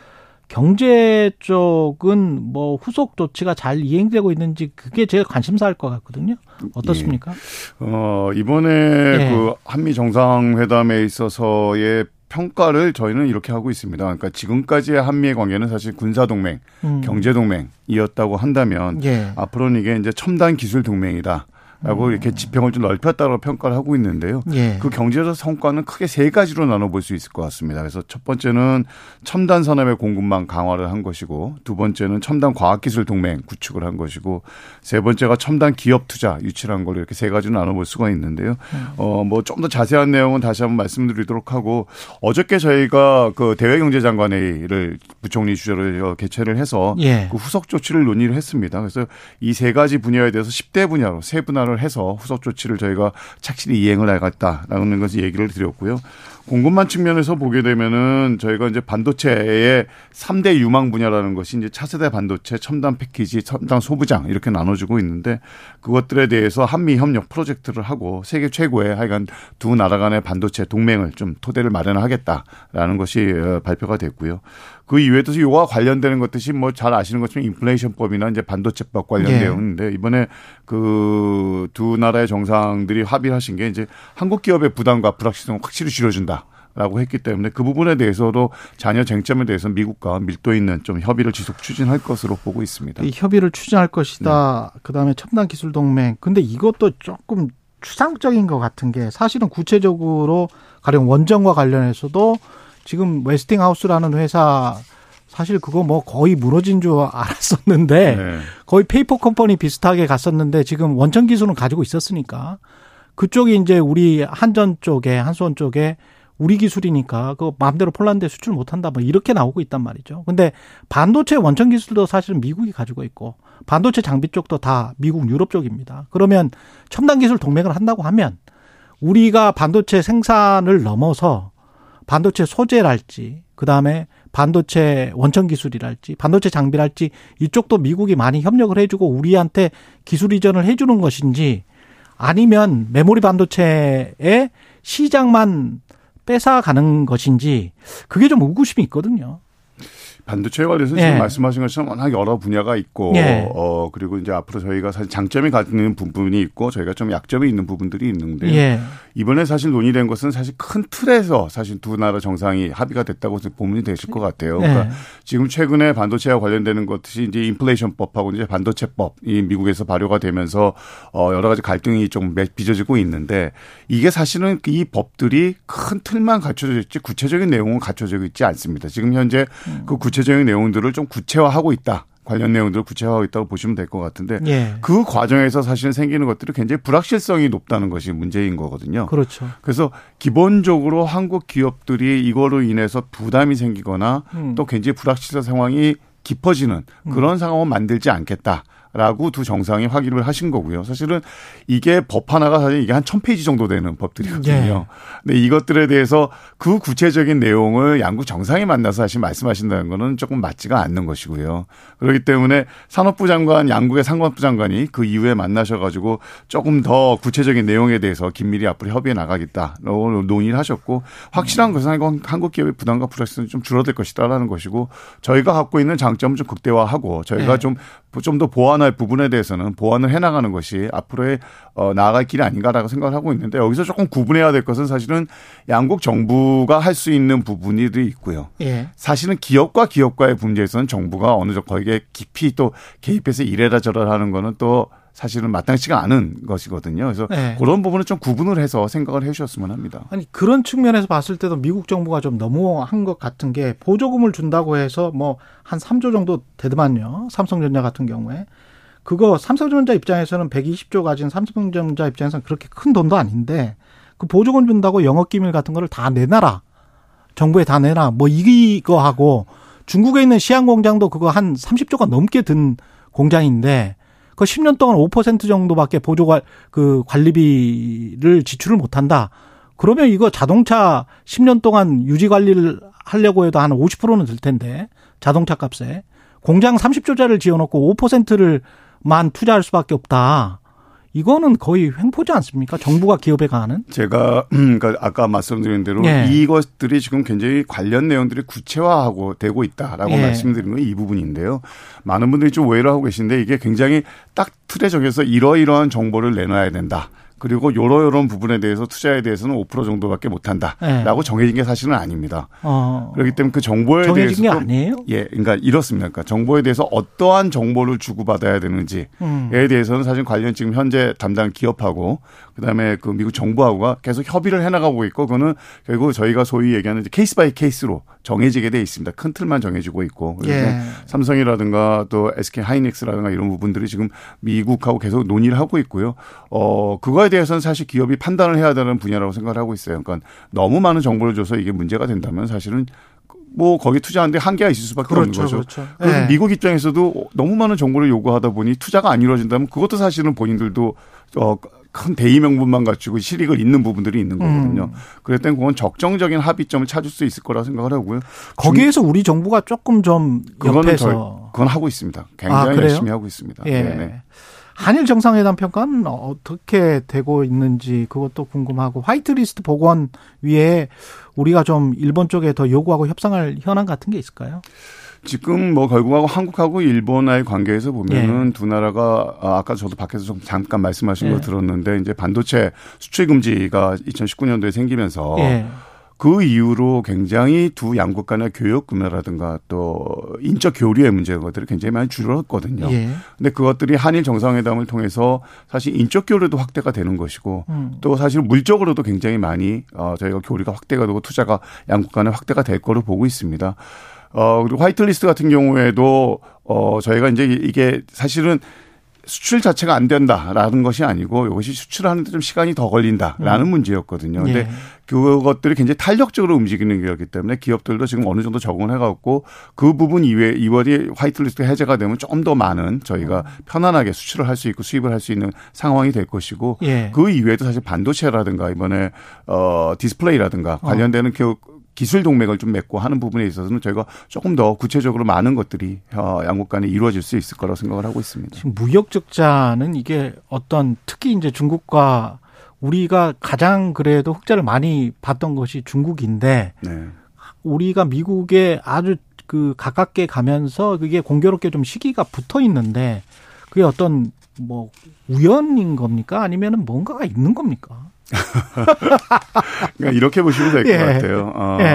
경제 쪽은 뭐 후속 조치가 잘 이행되고 있는지 그게 제일 관심사일 것 같거든요. 어떻습니까? 예. 어, 이번에 예. 그 한미 정상회담에 있어서의 평가를 저희는 이렇게 하고 있습니다. 그러니까 지금까지의 한미의 관계는 사실 군사 동맹, 음. 경제 동맹이었다고 한다면 예. 앞으로는 이게 이제 첨단 기술 동맹이다. 라고 음. 이렇게 지평을 좀 넓혔다고 평가를 하고 있는데요. 예. 그 경제적 성과는 크게 세 가지로 나눠볼 수 있을 것 같습니다. 그래서 첫 번째는 첨단 산업의 공급망 강화를 한 것이고 두 번째는 첨단 과학기술 동맹 구축을 한 것이고 세 번째가 첨단 기업 투자 유치를 한 걸로 이렇게 세 가지로 나눠볼 수가 있는데요. 음. 어, 뭐 좀 더 자세한 내용은 다시 한번 말씀드리도록 하고 어저께 저희가 그 대외경제장관회의를 부총리 주재로 개최를 해서 예. 그 후속 조치를 논의를 했습니다. 그래서 이 세 가지 분야에 대해서 10대 분야로 세 분야로 판단을 해서 후속 조치를 저희가 착실히 이행을 해야겠다라는 것을 얘기를 드렸고요. 공급망 측면에서 보게 되면은 저희가 이제 반도체의 3대 유망 분야라는 것이 이제 차세대 반도체, 첨단 패키지, 첨단 소부장 이렇게 나눠지고 있는데 그것들에 대해서 한미 협력 프로젝트를 하고 세계 최고의 하여간 두 나라 간의 반도체 동맹을 좀 토대를 마련하겠다라는 것이 어, 발표가 됐고요. 그 이외에도 이와 관련되는 것들이 뭐 잘 아시는 것처럼 인플레이션법이나 이제 반도체법 관련 네. 내용인데 이번에 그 두 나라의 정상들이 합의하신 게 이제 한국 기업의 부담과 불확실성을 확실히 줄여준다. 라고 했기 때문에 그 부분에 대해서도 잔여 쟁점에 대해서 미국과 밀도 있는 좀 협의를 지속 추진할 것으로 보고 있습니다. 이 협의를 추진할 것이다. 네. 그다음에 첨단 기술 동맹. 근데 이것도 조금 추상적인 것 같은 게 사실은 구체적으로 가령 원전과 관련해서도 지금 웨스팅하우스라는 회사 사실 그거 뭐 거의 무너진 줄 알았었는데 네. 거의 페이퍼 컴퍼니 비슷하게 갔었는데 지금 원천 기술은 가지고 있었으니까 그쪽이 이제 우리 한전 쪽에 한수원 쪽에 우리 기술이니까 그 마음대로 폴란드에 수출 못 한다 뭐 이렇게 나오고 있단 말이죠. 근데 반도체 원천 기술도 사실은 미국이 가지고 있고 반도체 장비 쪽도 다 미국 유럽 쪽입니다. 그러면 첨단 기술 동맹을 한다고 하면 우리가 반도체 생산을 넘어서 반도체 소재랄지 그 다음에 반도체 원천 기술이랄지 반도체 장비랄지 이쪽도 미국이 많이 협력을 해주고 우리한테 기술 이전을 해주는 것인지 아니면 메모리 반도체의 시장만 뺏어가는 것인지 그게 좀 의구심이 있거든요. 반도체에 관해서 지금 예. 말씀하신 것처럼 워낙 여러 분야가 있고 예. 어 그리고 이제 앞으로 저희가 사실 장점이 갖는 부분이 있고 저희가 좀 약점이 있는 부분들이 있는데 예. 이번에 사실 논의된 것은 사실 큰 틀에서 사실 두 나라 정상이 합의가 됐다고 보면 되실 것 같아요. 예. 그러니까 지금 최근에 반도체와 관련되는 것이 이제 인플레이션법하고 이제 반도체법이 미국에서 발효가 되면서 어 여러 가지 갈등이 좀 빚어지고 있는데 이게 사실은 이 법들이 큰 틀만 갖춰져 있지 구체적인 내용은 갖춰져 있지 않습니다. 지금 현재 음. 그 구체 구체적인 내용들을 좀 구체화하고 있다. 관련 내용들을 구체화하고 있다고 보시면 될 것 같은데 예. 그 과정에서 사실은 생기는 것들이 굉장히 불확실성이 높다는 것이 문제인 거거든요. 그렇죠. 그래서 기본적으로 한국 기업들이 이거로 인해서 부담이 생기거나 음. 또 굉장히 불확실한 상황이 깊어지는 그런 음. 상황을 만들지 않겠다. 라고 두 정상이 확인을 하신 거고요. 사실은 이게 법 하나가 사실 이게 한 천 페이지 정도 되는 법들이거든요. 예. 근데 이것들에 대해서 그 구체적인 내용을 양국 정상이 만나서 사실 말씀하신다는 거는 조금 맞지가 않는 것이고요. 그렇기 때문에 산업부 장관, 양국의 상관부 장관이 그 이후에 만나셔 가지고 조금 더 구체적인 내용에 대해서 긴밀히 앞으로 협의해 나가겠다. 논의를 하셨고 확실한 것은 한국 기업의 부담과 불확실성이 좀 줄어들 것이다라는 것이고 저희가 갖고 있는 장점을 좀 극대화하고 저희가 네. 좀좀 더 보완할 부분에 대해서는 보완을 해나가는 것이 앞으로의 어, 나아갈 길이 아닌가라고 생각을 하고 있는데 여기서 조금 구분해야 될 것은 사실은 양국 정부가 할 수 있는 부분이 있고요. 예. 사실은 기업과 기업과의 문제에서는 정부가 어느 정도 거기에 깊이 또 개입해서 이래라 저래라 하는 거는 또 사실은 마땅치가 않은 것이거든요. 그래서 네. 그런 부분은 좀 구분을 해서 생각을 해 주셨으면 합니다. 아니 그런 측면에서 봤을 때도 미국 정부가 좀 너무한 것 같은 게 보조금을 준다고 해서 뭐 한 3조 정도 되더만요. 삼성전자 같은 경우에 그거 삼성전자 입장에서는 120조 가진 삼성전자 입장에서는 그렇게 큰 돈도 아닌데 그 보조금 준다고 영업 기밀 같은 거를 다 내놔라. 정부에 다 내놔. 뭐 이거 하고 중국에 있는 시안 공장도 그거 한 30조가 넘게 든 공장인데 그 10년 동안 5% 정도밖에 보조관 그 관리비를 지출을 못 한다. 그러면 이거 자동차 10년 동안 유지 관리를 하려고 해도 한 50%는 들 텐데 자동차 값에 공장 30조짜리를 지어놓고 5%를 만 투자할 수밖에 없다. 이거는 거의 횡포지 않습니까? 정부가 기업에 가하는? 제가 음, 그러니까 아까 말씀드린 대로 예. 이것들이 지금 굉장히 관련 내용들이 구체화하고 되고 있다라고 예. 말씀드린 건 이 부분인데요. 많은 분들이 좀 오해를 하고 계신데 이게 굉장히 딱 틀에 정해서 이러이러한 정보를 내놔야 된다. 그리고 요러 요런 부분에 대해서 투자에 대해서는 5% 정도밖에 못 한다라고 네. 정해진 게 사실은 아닙니다. 어. 그렇기 때문에 그 정보에 정해진 대해서 게 아니에요? 예, 그러니까 이렇습니다. 그러니까 정보에 대해서 어떠한 정보를 주고받아야 되는지에 음. 대해서는 사실 관련 지금 현재 담당 기업하고 그다음에 그 미국 정부하고가 계속 협의를 해나가고 있고 그거는 결국 저희가 소위 얘기하는 case by case로 정해지게 돼 있습니다. 큰 틀만 정해지고 있고 예. 삼성이라든가 또 SK 하이닉스라든가 이런 부분들이 지금 미국하고 계속 논의를 하고 있고요. 어 그거에 대해서는 사실 기업이 판단을 해야 되는 분야라고 생각을 하고 있어요. 그러니까 너무 많은 정보를 줘서 이게 문제가 된다면 사실은 뭐 거기 투자하는데 한계가 있을 수밖에 그렇죠, 없는 거죠. 그렇죠. 그래서 네. 미국 입장에서도 너무 많은 정보를 요구하다 보니 투자가 안 이루어진다면 그것도 사실은 본인들도 어, 큰 대의 명분만 갖추고 실익을 잇는 부분들이 있는 거거든요. 음. 그럴 땐 그건 적정적인 합의점을 찾을 수 있을 거라 생각을 하고요. 거기에서 우리 정부가 조금 좀 그거는 저, 그건 하고 있습니다. 굉장히 아, 열심히 하고 있습니다. 예. 네네. 한일 정상회담 평가는 어떻게 되고 있는지 그것도 궁금하고 화이트리스트 복원 위에 우리가 좀 일본 쪽에 더 요구하고 협상할 현안 같은 게 있을까요? 지금 뭐 결국하고 한국하고 일본과의 관계에서 보면은 예. 두 나라가 아, 아까 저도 밖에서 좀 잠깐 말씀하신 예. 거 들었는데 이제 반도체 수출 금지가 2019년도에 생기면서 예. 그 이후로 굉장히 두 양국 간의 교역 구매라든가 또 인적 교류의 문제 것들이 굉장히 많이 줄었거든요. 예. 근데 그것들이 한일 정상회담을 통해서 사실 인적 교류도 확대가 되는 것이고 음. 또 사실 물적으로도 굉장히 많이 어 저희가 교류가 확대가 되고 투자가 양국 간에 확대가 될 거로 보고 있습니다. 어 그리고 화이트리스트 같은 경우에도 어 저희가 이제 이게 사실은 수출 자체가 안 된다라는 것이 아니고 이것이 수출하는데 좀 시간이 더 걸린다라는 음. 문제였거든요. 근데 예. 그것들이 굉장히 탄력적으로 움직이는 거기 때문에 기업들도 지금 어느 정도 적응을 해갖고 그 부분 이외에 이월이 화이트리스트 해제가 되면 좀 더 많은 저희가 편안하게 수출을 할 수 있고 수입을 할 수 있는 상황이 될 것이고 예. 그 이외에도 사실 반도체라든가 이번에 어 디스플레이라든가 어. 관련되는 어. 기술 동맹을 좀 맺고 하는 부분에 있어서는 저희가 조금 더 구체적으로 많은 것들이 어, 양국 간에 이루어질 수 있을 거라고 생각을 하고 있습니다. 지금 무역 적자는 이게 어떤 특히 이제 중국과 우리가 가장 그래도 흑자를 많이 봤던 것이 중국인데 네. 우리가 미국에 아주 그 가깝게 가면서 그게 공교롭게 좀 시기가 붙어 있는데 그게 어떤 뭐 우연인 겁니까 아니면은 뭔가가 있는 겁니까? 그러니까 이렇게 보시면 될것 예. 같아요. 어, 예.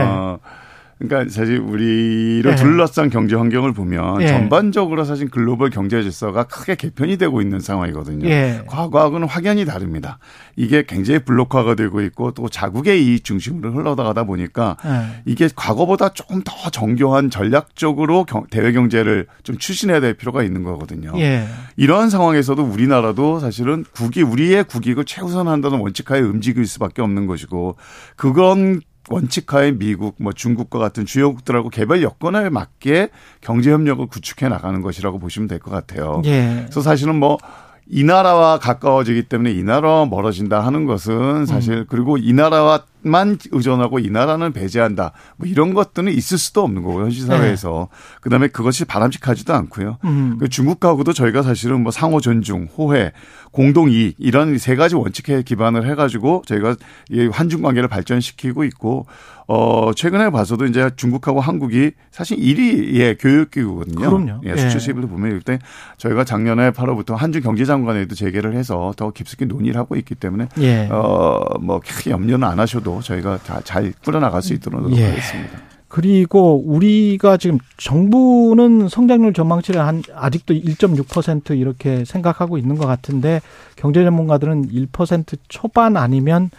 그러니까 사실 우리를 예. 둘러싼 경제 환경을 보면 예. 전반적으로 사실 글로벌 경제 질서가 크게 개편이 되고 있는 상황이거든요. 예. 과거하고는 확연히 다릅니다. 이게 굉장히 블록화가 되고 있고 또 자국의 이익 중심으로 흘러나가다 보니까 예. 이게 과거보다 조금 더 정교한 전략적으로 대외 경제를 좀 추진해야 될 필요가 있는 거거든요. 예. 이러한 상황에서도 우리나라도 사실은 국이 우리의 국익을 최우선한다는 원칙하에 움직일 수밖에 없는 것이고 그건 원칙하에 미국, 뭐 중국과 같은 주요국들하고 개발 여건에 맞게 경제 협력을 구축해 나가는 것이라고 보시면 될 것 같아요. 예. 그래서 사실은 뭐 이 나라와 가까워지기 때문에 이 나라와 멀어진다 하는 것은 사실 음. 그리고 이 나라 만 의존하고 이 나라는 배제한다 뭐 이런 것들은 있을 수도 없는 거고 현실 사회에서 네. 그다음에 그것이 바람직하지도 않고요. 음. 그 중국하고도 저희가 사실은 뭐 상호 존중, 호혜, 공동 이익 이런 세 가지 원칙에 기반을 해 가지고 저희가 이 한중 관계를 발전시키고 있고 어 최근에 봐서도 이제 중국하고 한국이 사실 1위의 교육기구거든요. 그럼요. 예, 수출 수입을 예. 보면 일단 저희가 작년에 8월부터 한중 경제장관회도 재개를 해서 더 깊숙이 논의를 하고 있기 때문에 예. 어뭐 크게 염려는 안 하셔도 저희가 다 잘 꾸려나갈 수 있도록 노력하겠습니다. 예. 그리고 우리가 지금 정부는 성장률 전망치를 한 아직도 1.6% 이렇게 생각하고 있는 것 같은데 경제 전문가들은 1% 초반 아니면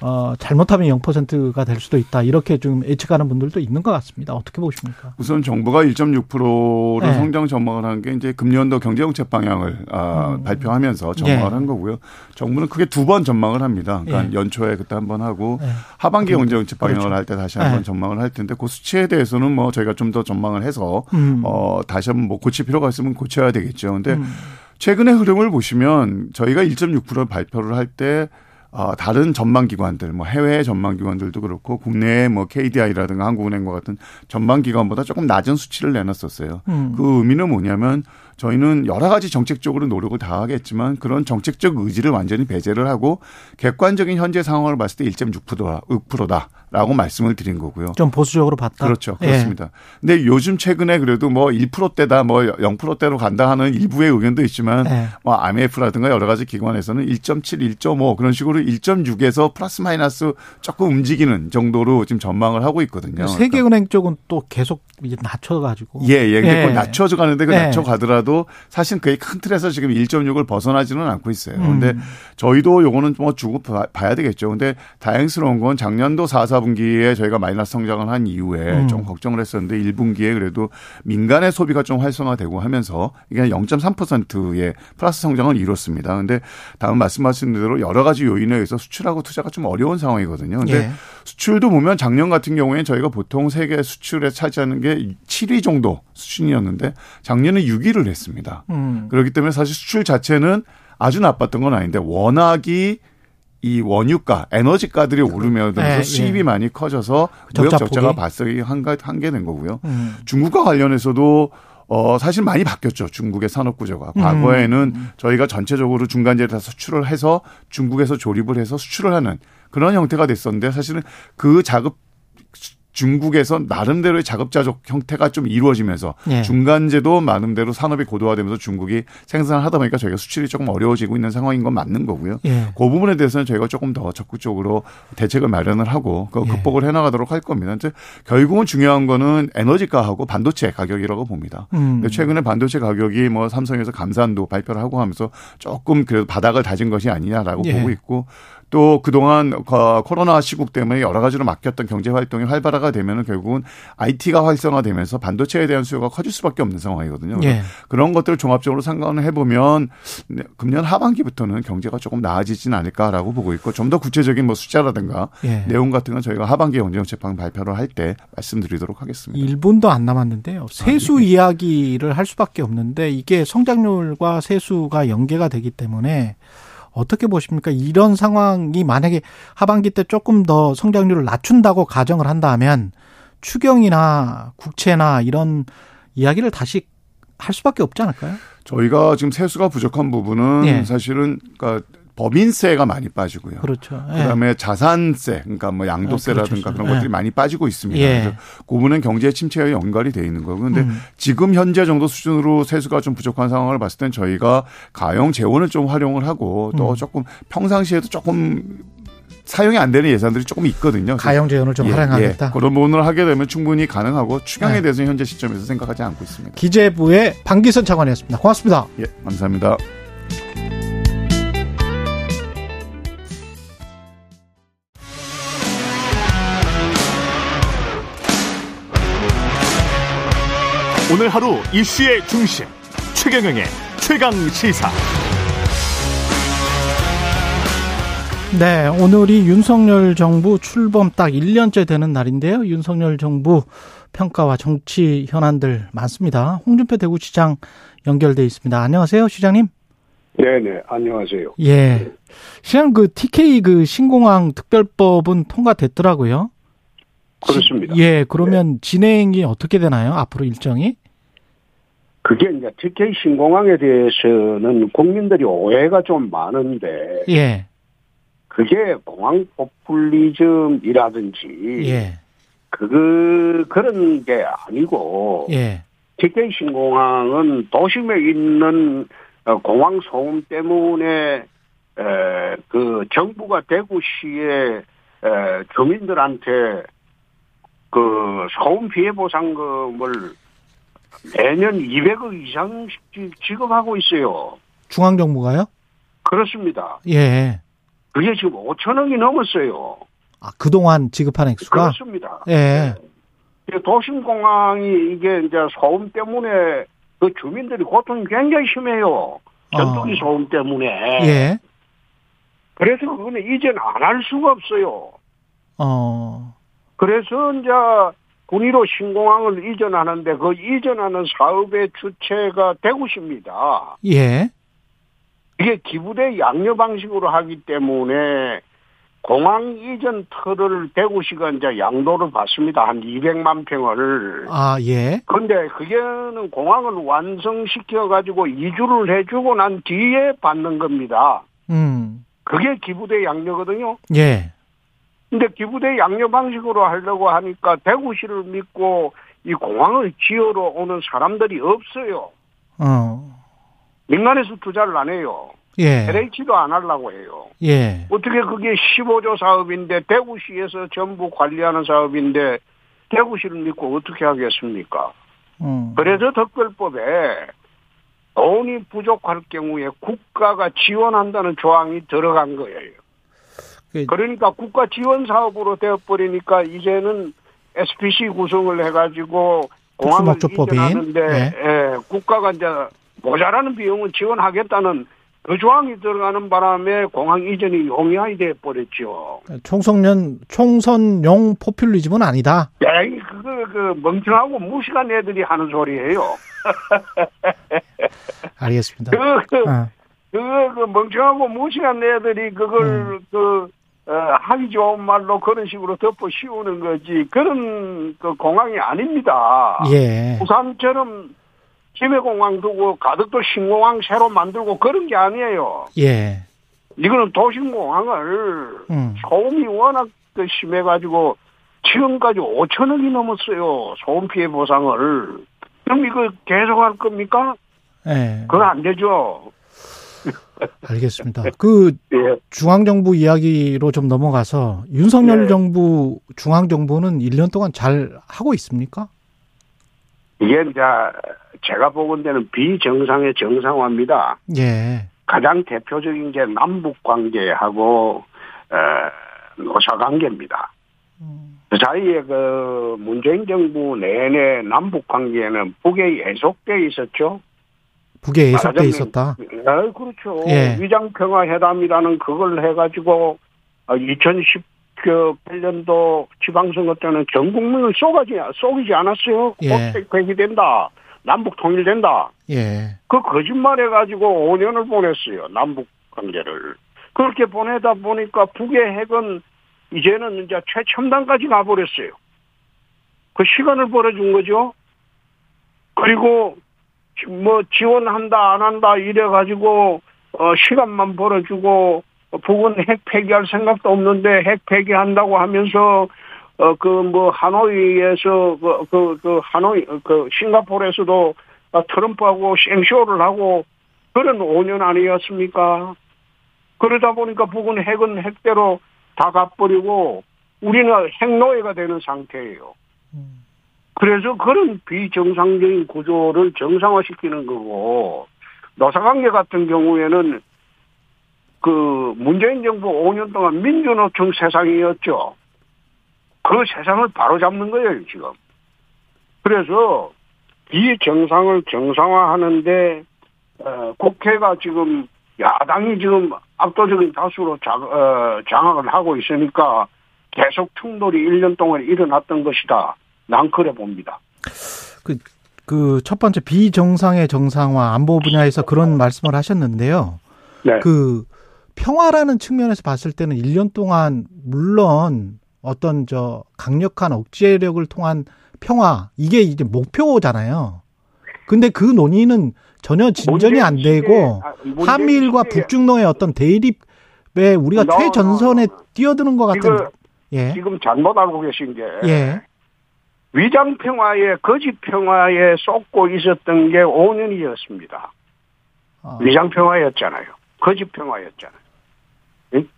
어, 잘못하면 0%가 될 수도 있다. 이렇게 좀 예측하는 분들도 있는 것 같습니다. 어떻게 보십니까? 우선 정부가 1.6%로 네. 성장 전망을 한 게 이제 금년도 경제정책 방향을 아, 음. 발표하면서 전망을 네. 한 거고요. 정부는 크게 두 번 전망을 합니다. 그러니까 네. 연초에 그때 한 번 하고 네. 하반기 경제정책 방향을 그렇죠. 할때 다시 한번 네. 전망을 할 텐데 그 수치에 대해서는 뭐 저희가 좀 더 전망을 해서 음. 어, 다시 한번 뭐 고칠 필요가 있으면 고쳐야 되겠죠. 근데 음. 최근의 흐름을 보시면 저희가 1.6% 발표를 할때 어, 다른 전망기관들, 뭐 해외 전망기관들도 그렇고 국내 뭐 KDI라든가 한국은행과 같은 전망기관보다 조금 낮은 수치를 내놨었어요. 음. 그 의미는 뭐냐면 저희는 여러 가지 정책적으로 노력을 다 하겠지만 그런 정책적 의지를 완전히 배제를 하고 객관적인 현재 상황을 봤을 때 1.6%다, 6%다라고 말씀을 드린 거고요. 좀 보수적으로 봤다. 그렇죠. 그렇습니다. 예. 근데 요즘 최근에 그래도 뭐 1%대다 뭐 0%대로 간다 하는 일부의 의견도 있지만 예. 뭐 IMF라든가 여러 가지 기관에서는 1.7, 1.5 그런 식으로 1.6에서 플러스 마이너스 조금 움직이는 정도로 지금 전망을 하고 있거든요. 세계은행 쪽은 또 계속 이제 낮춰가지고. 예, 예. 예. 낮춰져 가는데 그 예. 낮춰가더라도 사실 그게 큰 틀에서 지금 1.6을 벗어나지는 않고 있어요. 음. 근데 저희도 요거는 뭐 주고 봐야 되겠죠. 근데 다행스러운 건 작년도 4, 4분기에 저희가 마이너스 성장을 한 이후에 음. 좀 걱정을 했었는데 1분기에 그래도 민간의 소비가 좀 활성화되고 하면서 이게 0.3%의 플러스 성장을 이뤘습니다. 근데 다음 말씀하신 대로 여러 가지 요인에 의해서 수출하고 투자가 좀 어려운 상황이거든요. 근데 예. 수출도 보면 작년 같은 경우에는 저희가 보통 세계 수출에 차지하는 게 7위 정도 수준이었는데 작년에 6위를 했 습니다. 음. 그렇기 때문에 사실 수출 자체는 아주 나빴던 건 아닌데 워낙이 이 원유가, 에너지가들이 오르면서 네, 수입이 예. 많이 커져서 무역 적자가 발생이 한게 된 거고요. 음. 중국과 관련해서도 어, 사실 많이 바뀌었죠. 중국의 산업 구조가. 과거에는 음. 저희가 전체적으로 중간재를 다 수출을 해서 중국에서 조립을 해서 수출을 하는 그런 형태가 됐었는데 사실은 그 작업 중국에서 나름대로의 자급자족 형태가 좀 이루어지면서 예. 중간재도 나름대로 산업이 고도화되면서 중국이 생산을 하다 보니까 저희가 수출이 조금 어려워지고 있는 상황인 건 맞는 거고요. 예. 그 부분에 대해서는 저희가 조금 더 적극적으로 대책을 마련을 하고 그 극복을 해나가도록 할 겁니다. 이제 결국은 중요한 거는 에너지가하고 반도체 가격이라고 봅니다. 음. 최근에 반도체 가격이 뭐 삼성에서 감산도 발표를 하고 하면서 조금 그래도 바닥을 다진 것이 아니냐라고 예. 보고 있고 또 그동안 코로나 시국 때문에 여러 가지로 막혔던 경제 활동이 활발화가 되면은 결국은 IT가 활성화되면서 반도체에 대한 수요가 커질 수밖에 없는 상황이거든요. 예. 그런 것들을 종합적으로 상관을 해보면 네, 금년 하반기부터는 경제가 조금 나아지진 않을까라고 보고 있고 좀 더 구체적인 뭐 숫자라든가 예. 내용 같은 건 저희가 하반기 경제정책방 발표를 할 때 말씀드리도록 하겠습니다. 1분도 안 남았는데요. 세수 아, 네. 이야기를 할 수밖에 없는데 이게 성장률과 세수가 연계가 되기 때문에 어떻게 보십니까? 이런 상황이 만약에 하반기 때 조금 더 성장률을 낮춘다고 가정을 한다면 추경이나 국채나 이런 이야기를 다시 할 수밖에 없지 않을까요? 저희가 지금 세수가 부족한 부분은 네. 사실은 그러니까 법인세가 많이 빠지고요. 그렇죠. 예. 그다음에 자산세, 그러니까 뭐 양도세라든가 아, 그렇죠. 그런 것들이 예. 많이 빠지고 있습니다. 예. 그래서 그 부분은 경제 침체와 연관이 돼 있는 거고. 근데 음. 지금 현재 정도 수준으로 세수가 좀 부족한 상황을 봤을 땐 저희가 가용 재원을 좀 활용을 하고 또 음. 조금 평상시에도 조금 사용이 안 되는 예산들이 조금 있거든요. 가용 재원을 좀 예, 활용하겠다. 예. 그런 부분을 하게 되면 충분히 가능하고 추경에 네. 대해서는 현재 시점에서 생각하지 않고 있습니다. 기재부의 방기선 차관이었습니다. 고맙습니다. 예, 감사합니다. 오늘 하루 이슈의 중심 최경영의 최강 시사. 네, 오늘이 윤석열 정부 출범 딱 1년째 되는 날인데요. 윤석열 정부 평가와 정치 현안들 많습니다. 홍준표 대구시장 연결돼 있습니다. 안녕하세요, 시장님. 네네, 안녕하세요. 예. 시장 그 TK 그 신공항 특별법은 통과됐더라고요. 그렇습니다. 예, 그러면 진행이 어떻게 되나요? 앞으로 일정이? 그게 이제 TK 신공항에 대해서는 국민들이 오해가 좀 많은데, 예, 그게 공항 포퓰리즘이라든지, 예, 그, 그런 게 아니고, 예. TK 신공항은 도심에 있는 어, 공항 소음 때문에, 에, 그 정부가 대구시의 에, 주민들한테 그 소음 피해 보상금을 매년 200억 이상씩 지- 지급하고 있어요. 중앙 정부가요? 그렇습니다. 예. 그게 지금 5천억이 넘었어요. 아, 그동안 지급한 액수가? 그렇습니다. 예. 이 도심공항이 이게 이제 소음 때문에 그 주민들이 고통이 굉장히 심해요. 전투기 어. 소음 때문에. 예. 그래서 그거는 이제는 안 할 수가 없어요. 어, 그래서 이제 군의로 신공항을 이전하는데 그 이전하는 사업의 주체가 대구시입니다. 예. 이게 기부대 양녀 방식으로 하기 때문에 공항 이전 터를 대구시가 이제 양도를 받습니다. 한 200만 평을. 아, 예. 근데 그게는 공항을 완성시켜 가지고 이주를 해주고 난 뒤에 받는 겁니다. 음, 그게 기부대 양녀거든요. 예. 근데 기부대 양녀 방식으로 하려고 하니까 대구시를 믿고 이 공항을 지으러 오는 사람들이 없어요. 어, 민간에서 투자를 안 해요. 예. LH도 안 하려고 해요. 예. 어떻게 그게 15조 사업인데 대구시에서 전부 관리하는 사업인데 대구시를 믿고 어떻게 하겠습니까? 음, 그래서 특별법에 돈이 부족할 경우에 국가가 지원한다는 조항이 들어간 거예요. 그- 그러니까 국가 지원 사업으로 되어버리니까 이제는 SPC 구성을 해가지고 공항을. 이전하는데 네. 예, 국가가 이제 모자라는 비용은 지원하겠다는 그 조항이 들어가는 바람에 공항 이전이 용이하게 돼버렸죠. 총선용, 총선용 포퓰리즘은 아니다. 에이, 그거, 그, 멍청하고 무식한 애들이 하는 소리예요. 알겠습니다. 그, 그, 어, 그, 그 멍청하고 무식한 애들이 그걸, 음. 그, 어, 하기 좋은 말로 그런 식으로 덮어 씌우는 거지. 그런 그 공항이 아닙니다. 예. 부산처럼 김해공항 두고 가덕도 신공항 새로 만들고 그런 게 아니에요. 예. 이거는 도심공항을 음, 소음이 워낙 그 심해가지고 지금까지 5천억이 넘었어요. 소음 피해 보상을. 그럼 이거 계속 할 겁니까? 예. 그건 안 되죠. 알겠습니다. 그 예. 중앙정부 이야기로 좀 넘어가서 윤석열 네. 정부, 중앙정부는 1년 동안 잘 하고 있습니까? 이게 이제 제가 보건대는 비정상의 정상화입니다. 예. 가장 대표적인 게 남북 관계하고 어, 노사 관계입니다. 그 사이에 그 문재인 정부 내내 남북 관계는 북에 예속돼 있었죠. 북에 예속돼 말하자면, 있었다. 아, 그렇죠. 예. 위장평화 회담이라는 그걸 해가지고 2018년도 지방선거 때는 전 국민을 쏘가지 쏘기지 않았어요. 예. 꼭 폐기된다. 남북 통일된다. 예. 그 거짓말 해가지고 5년을 보냈어요. 남북 관계를. 그렇게 보내다 보니까 북의 핵은 이제는 이제 최첨단까지 가버렸어요. 그 시간을 벌어준 거죠. 그리고 뭐 지원한다 안 한다 이래 가지고 어 시간만 벌어주고 북은 핵 폐기할 생각도 없는데 핵 폐기한다고 하면서 어 그 뭐 하노이에서 그그그 하노이 그 싱가포르에서도 어, 트럼프하고 생쇼를 하고 그런 5년 아니었습니까? 그러다 보니까 북은 핵은 핵대로 다 가버리고 우리는 핵노예가 되는 상태예요. 그래서 그런 비정상적인 구조를 정상화시키는 거고 노사관계 같은 경우에는 그 문재인 정부 5년 동안 민주노총 세상이었죠. 그 세상을 바로잡는 거예요 지금. 그래서 이 정상을 정상화하는데 어, 국회가 지금 야당이 지금 압도적인 다수로 장, 어, 장악을 하고 있으니까 계속 충돌이 1년 동안 일어났던 것이다. 난 그래 봅니다. 그, 그, 첫 번째 비정상의 정상화 안보 분야에서 그런 말씀을 하셨는데요. 네. 그, 평화라는 측면에서 봤을 때는 1년 동안, 물론 어떤 저 강력한 억제력을 통한 평화, 이게 이제 목표잖아요. 근데 그 논의는 전혀 진전이 안 되고, 아, 한미일과 북중로의 어떤 대립에 우리가 최전선에. 뛰어드는 것 같은, 예, 지금 잘못 알고 계신 게 예, 위장 평화에 거짓 평화에 쏟고 있었던 게 5년이었습니다. 어, 위장 평화였잖아요. 거짓 평화였잖아요. 응?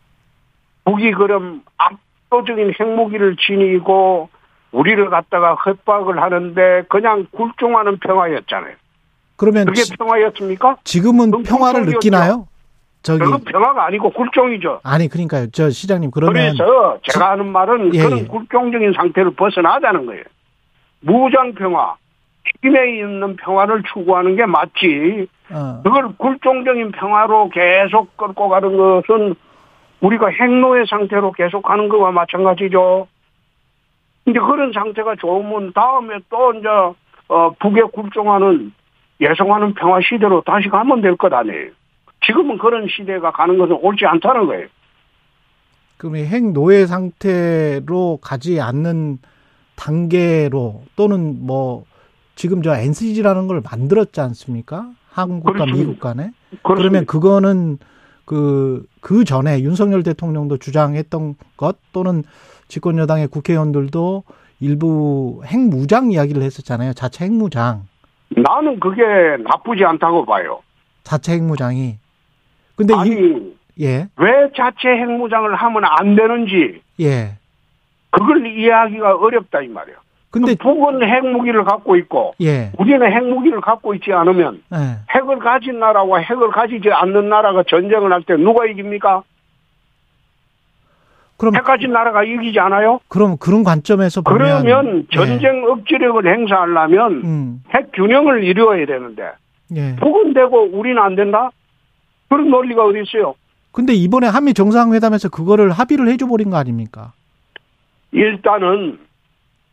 북이 그럼 압도적인 핵무기를 지니고 우리를 갖다가 협박을 하는데 그냥 굴종하는 평화였잖아요. 그러면 그게 지, 평화였습니까? 지금은 평화를. 느끼나요? 저기, 그건 평화가 아니고 굴종이죠. 아니, 그러니까요. 저 시장님, 그러면. 그래서 제가 하는 말은 예, 그런 예. 굴종적인 상태를 벗어나자는 거예요. 무장 평화, 힘에 있는 평화를 추구하는 게 맞지. 어, 그걸 굴종적인 평화로 계속 끌고 가는 것은 우리가 핵노예 상태로 계속 가는 것과 마찬가지죠. 근데 그런 상태가 좋으면 다음에 또 이제 어, 북에 굴종하는 예성하는 평화 시대로 다시 가면 될 것 아니에요. 지금은 그런 시대가 가는 것은 옳지 않다는 거예요. 그럼 이핵 노예 상태로 가지 않는 단계로 또는 뭐 지금 저 NCG라는 걸 만들었지 않습니까? 한국과 그렇습니다. 미국 간에. 그렇습니다. 그러면 그거는 그, 그 전에 윤석열 대통령도 주장했던 것 또는 집권 여당의 국회의원들도 일부 핵무장 이야기를 했었잖아요. 자체 핵무장. 나는 그게 나쁘지 않다고 봐요. 자체 핵무장이. 근데 아니 이, 예, 왜 자체 핵무장을 하면 안 되는지 예. 그걸 이해하기가 어렵다 이 말이야. 근데, 북은 핵무기를 갖고 있고 예, 우리는 핵무기를 갖고 있지 않으면 예. 핵을 가진 나라와 핵을 가지지 않는 나라가 전쟁을 할 때 누가 이깁니까? 그럼, 핵 가진 나라가 이기지 않아요? 그럼 그런 관점에서 보면. 그러면 예. 전쟁 억지력을 행사하려면 음, 핵 균형을 이루어야 되는데 예. 북은 되고 우리는 안 된다? 그런 논리가 어디 있어요? 근데 이번에 한미 정상회담에서 그거를 합의를 해줘 버린 거 아닙니까? 일단은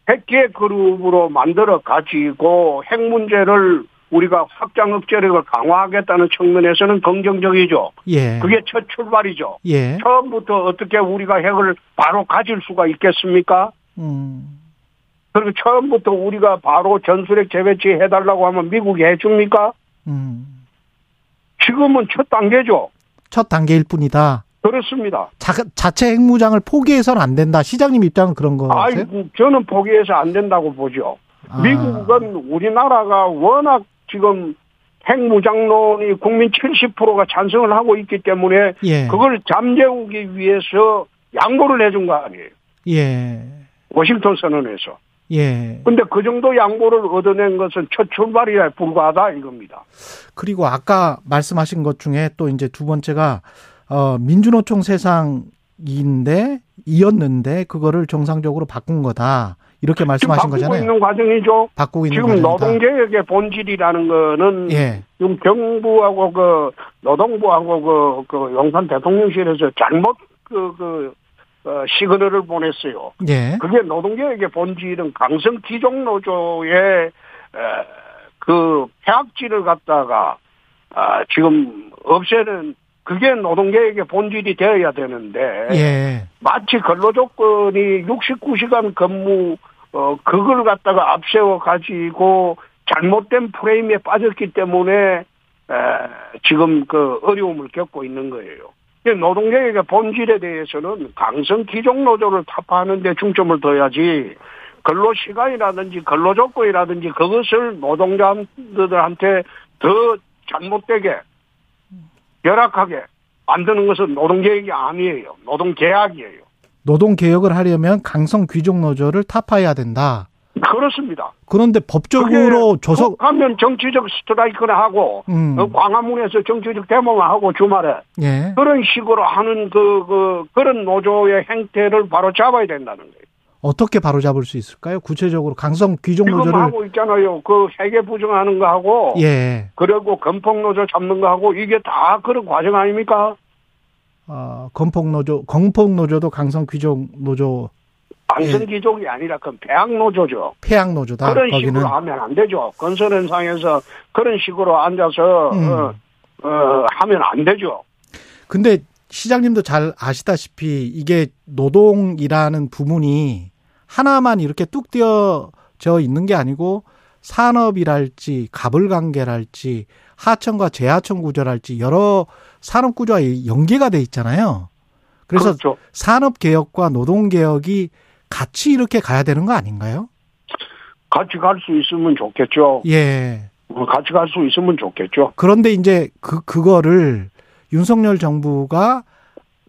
핵계 그룹으로 만들어 가지고 핵 문제를 우리가 확장 억제력을 강화하겠다는 측면에서는 긍정적이죠. 예. 그게 첫 출발이죠. 예. 처음부터 어떻게 우리가 핵을 바로 가질 수가 있겠습니까? 음. 그리고 처음부터 우리가 바로 전술핵 재배치 해달라고 하면 미국이 해줍니까? 음. 지금은 첫 단계죠. 첫 단계일 뿐이다. 그렇습니다. 자, 자체 핵무장을 포기해서는 안 된다. 시장님 입장은 그런 거세요? 아이고, 저는 포기해서 안 된다고 보죠. 아. 미국은 우리나라가 워낙 지금 핵무장론이 국민 70%가 찬성을 하고 있기 때문에 예. 그걸 잠재우기 위해서 양보를 해준 거 아니에요. 예. 워싱턴 선언에서. 예. 근데 그 정도 양보를 얻어낸 것은 첫 출발이야 불과하다 이겁니다. 그리고 아까 말씀하신 것 중에 또 이제 두 번째가 어 민주노총 세상인데 이었는데 그거를 정상적으로 바꾼 거다. 이렇게 말씀하신 바꾸고 거잖아요. 있는 과정이죠. 바꾸고 있는 지금. 노동개혁의 본질이라는 거는 예. 지금 정부하고 그 노동부하고 그, 그 용산 대통령실에서 잘못 그, 그, 어, 시그널을 보냈어요. 예. 그게 노동개혁의 본질은 강성 기종 노조의 에, 그 폐악질을 갖다가 아, 지금 없애는 그게 노동개혁의 본질이 되어야 되는데 예. 마치 근로 조건이 69시간 근무 어 그걸 갖다가 앞세워 가지고 잘못된 프레임에 빠졌기 때문에 에, 지금 그 어려움을 겪고 있는 거예요. 노동계획의 본질에 대해서는 강성 기종 노조를 타파하는 데 중점을 둬야지 근로 시간이라든지 근로 조건이라든지 그것을 노동자들한테 더 잘못되게 열악하게 만드는 것은 노동계획이 아니에요. 노동계약이에요. 노동 개혁을 하려면 강성 귀족 노조를 타파해야 된다. 그렇습니다. 그런데 법적으로 조석 하면 정치적 스트라이크나 하고 음. 어, 광화문에서 정치적 데모만 하고 주말에 예. 그런 식으로 하는 그, 그 그런 노조의 행태를 바로 잡아야 된다는 거예요. 어떻게 바로잡을 수 있을까요? 구체적으로 강성 귀족 노조를 하고 있잖아요. 그 회계 부정하는 거 하고 예. 그리고 건폭 노조 잡는 거 하고 이게 다 그런 과정 아닙니까? 어, 건폭 노조, 건폭 노조도 강성 귀족 노조 방선 귀족이 아니라 그 배양 노조죠. 폐양 노조다. 그런 거기는 식으로 하면 안 되죠. 건설 현상에서 그런 식으로 앉아서 음. 어, 어, 하면 안 되죠. 근데 시장님도 잘 아시다시피 이게 노동이라는 부문이 하나만 이렇게 뚝 띄어져 있는 게 아니고 산업이랄지 가불관계랄지 하청과 재하청 구조랄지 여러 산업 구조와 연계가 돼 있잖아요. 그래서 그렇죠. 산업 개혁과 노동 개혁이 같이 이렇게 가야 되는 거 아닌가요? 같이 갈 수 있으면 좋겠죠. 예. 어, 같이 갈 수 있으면 좋겠죠. 그런데 이제 그 그거를 윤석열 정부가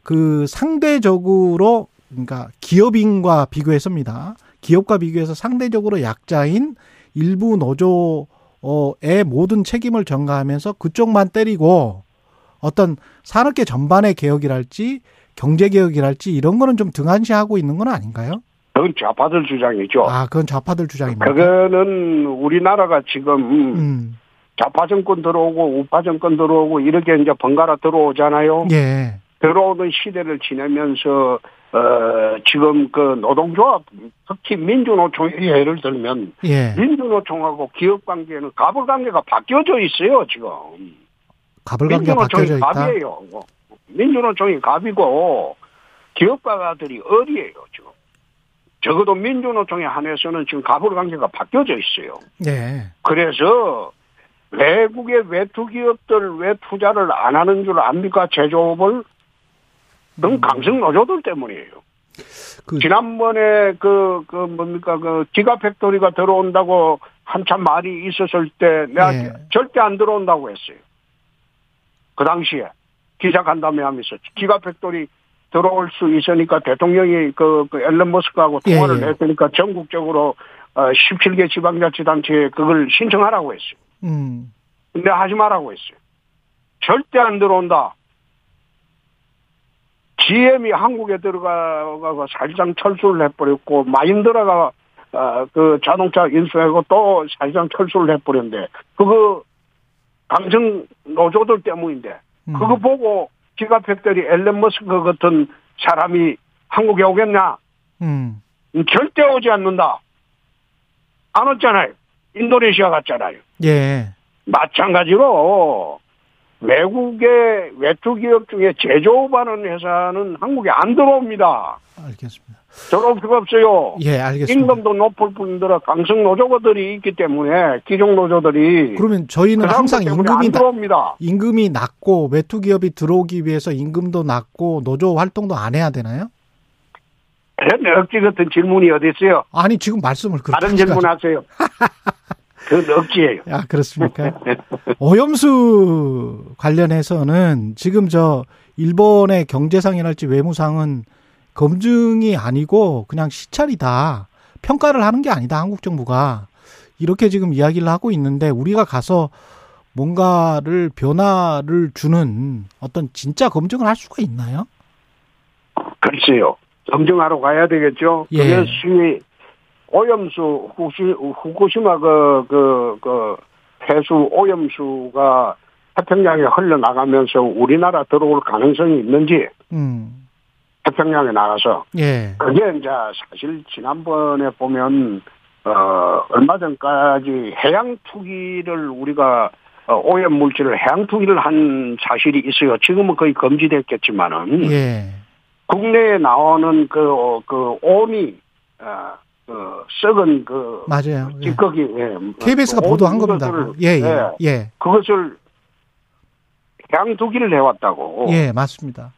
그 상대적으로 그러니까 기업인과 비교했습니다. 기업과 비교해서 상대적으로 약자인 일부 노조의 모든 책임을 전가하면서 그쪽만 때리고 어떤 산업계 전반의 개혁이랄지 경제 개혁이랄지 이런 거는 좀 등한시하고 있는 건 아닌가요? 그건 좌파들 주장이죠. 아, 그건 좌파들 주장입니다. 그거는 우리나라가 지금 음. 좌파 정권 들어오고 우파 정권 들어오고 이렇게 이제 번갈아 들어오잖아요. 예. 들어오는 시대를 지내면서 어 지금 그 노동조합 특히 민주노총의 예를 들면 예. 민주노총하고 기업 관계는 갑을 관계가 바뀌어져 있어요 지금. 갑을 관계가 바뀌어져 민주노총이 있다. 갑이에요. 민주노총이 갑이고 기업가들이 을이에요 지금. 적어도 민주노총에 한해서는 지금 갑을 관계가 바뀌어져 있어요. 예. 그래서 외국의 외투 기업들 왜 투자를 안 하는 줄 압니까? 제조업을? 그건 강성 노조들 때문이에요. 그 지난번에 그, 그 뭡니까, 그 기가 팩토리가 들어온다고 한참 말이 있었을 때 내가 예. 절대 안 들어온다고 했어요. 그 당시에 기자 간담회 하면서 기가 팩토리 들어올 수 있으니까 대통령이 그, 그 일론 머스크하고 예, 통화를 예. 했으니까 전국적으로 어, 17개 지방자치단체에 그걸 신청하라고 했어요. 음. 근데 하지 말라고 했어요. 절대 안 들어온다. GM이 한국에 들어가가 사실상 철수를 해버렸고 마힌드라가 어, 그 자동차 인수하고 또 사실상 철수를 해버렸는데 그거 강성 노조들 때문인데 음. 그거 보고 기가 팩토리 일론 머스크 같은 사람이 한국에 오겠냐? 음. 음, 절대 오지 않는다. 안 왔잖아요. 인도네시아 갔잖아요. 예. 마찬가지로 외국의 외투 기업 중에 제조업하는 회사는 한국에 안 들어옵니다. 알겠습니다. 들어올 필요 없어요. 예, 알겠습니다. 임금도 높을 뿐더러 강성 노조들이 있기 때문에 기존 노조들이 그러면 저희는 그 항상 임금이 들어옵니다. 임금이 낮고 외투 기업이 들어오기 위해서 임금도 낮고 노조 활동도 안 해야 되나요? 그런 억지 같은 질문이 어디 있어요? 아니 지금 말씀을 그렇게 다른. 질문하세요. 그건 억지예요. 아 그렇습니까? 오염수 관련해서는 지금 저 일본의 경제상이랄지 외무상은 검증이 아니고 그냥 시찰이다. 평가를 하는 게 아니다. 한국 정부가 이렇게 지금 이야기를 하고 있는데 우리가 가서 뭔가를 변화를 주는 어떤 진짜 검증을 할 수가 있나요? 글쎄요. 검증하러 가야 되겠죠. 예. 그것이 오염수 후시, 후쿠시마 그, 그, 그 해수 오염수가 태평양에 흘러나가면서 우리나라 들어올 가능성이 있는지 음. 태평양에 나가서 예. 그게 이제 사실 지난번에 보면 어 얼마 전까지 해양 투기를 우리가 어, 오염 물질을 해양 투기를 한 사실이 있어요. 지금은 거의 금지됐겠지만은 예. 국내에 나오는 그, 어, 그, 오미, 어, 그, 썩은 그, 맞아요. 예. 찌꺼기, 예. KBS가 그 보도한 겁니다. 것을, 예, 예. 예. 그것을 향두기를 해왔다고. 예, 맞습니다.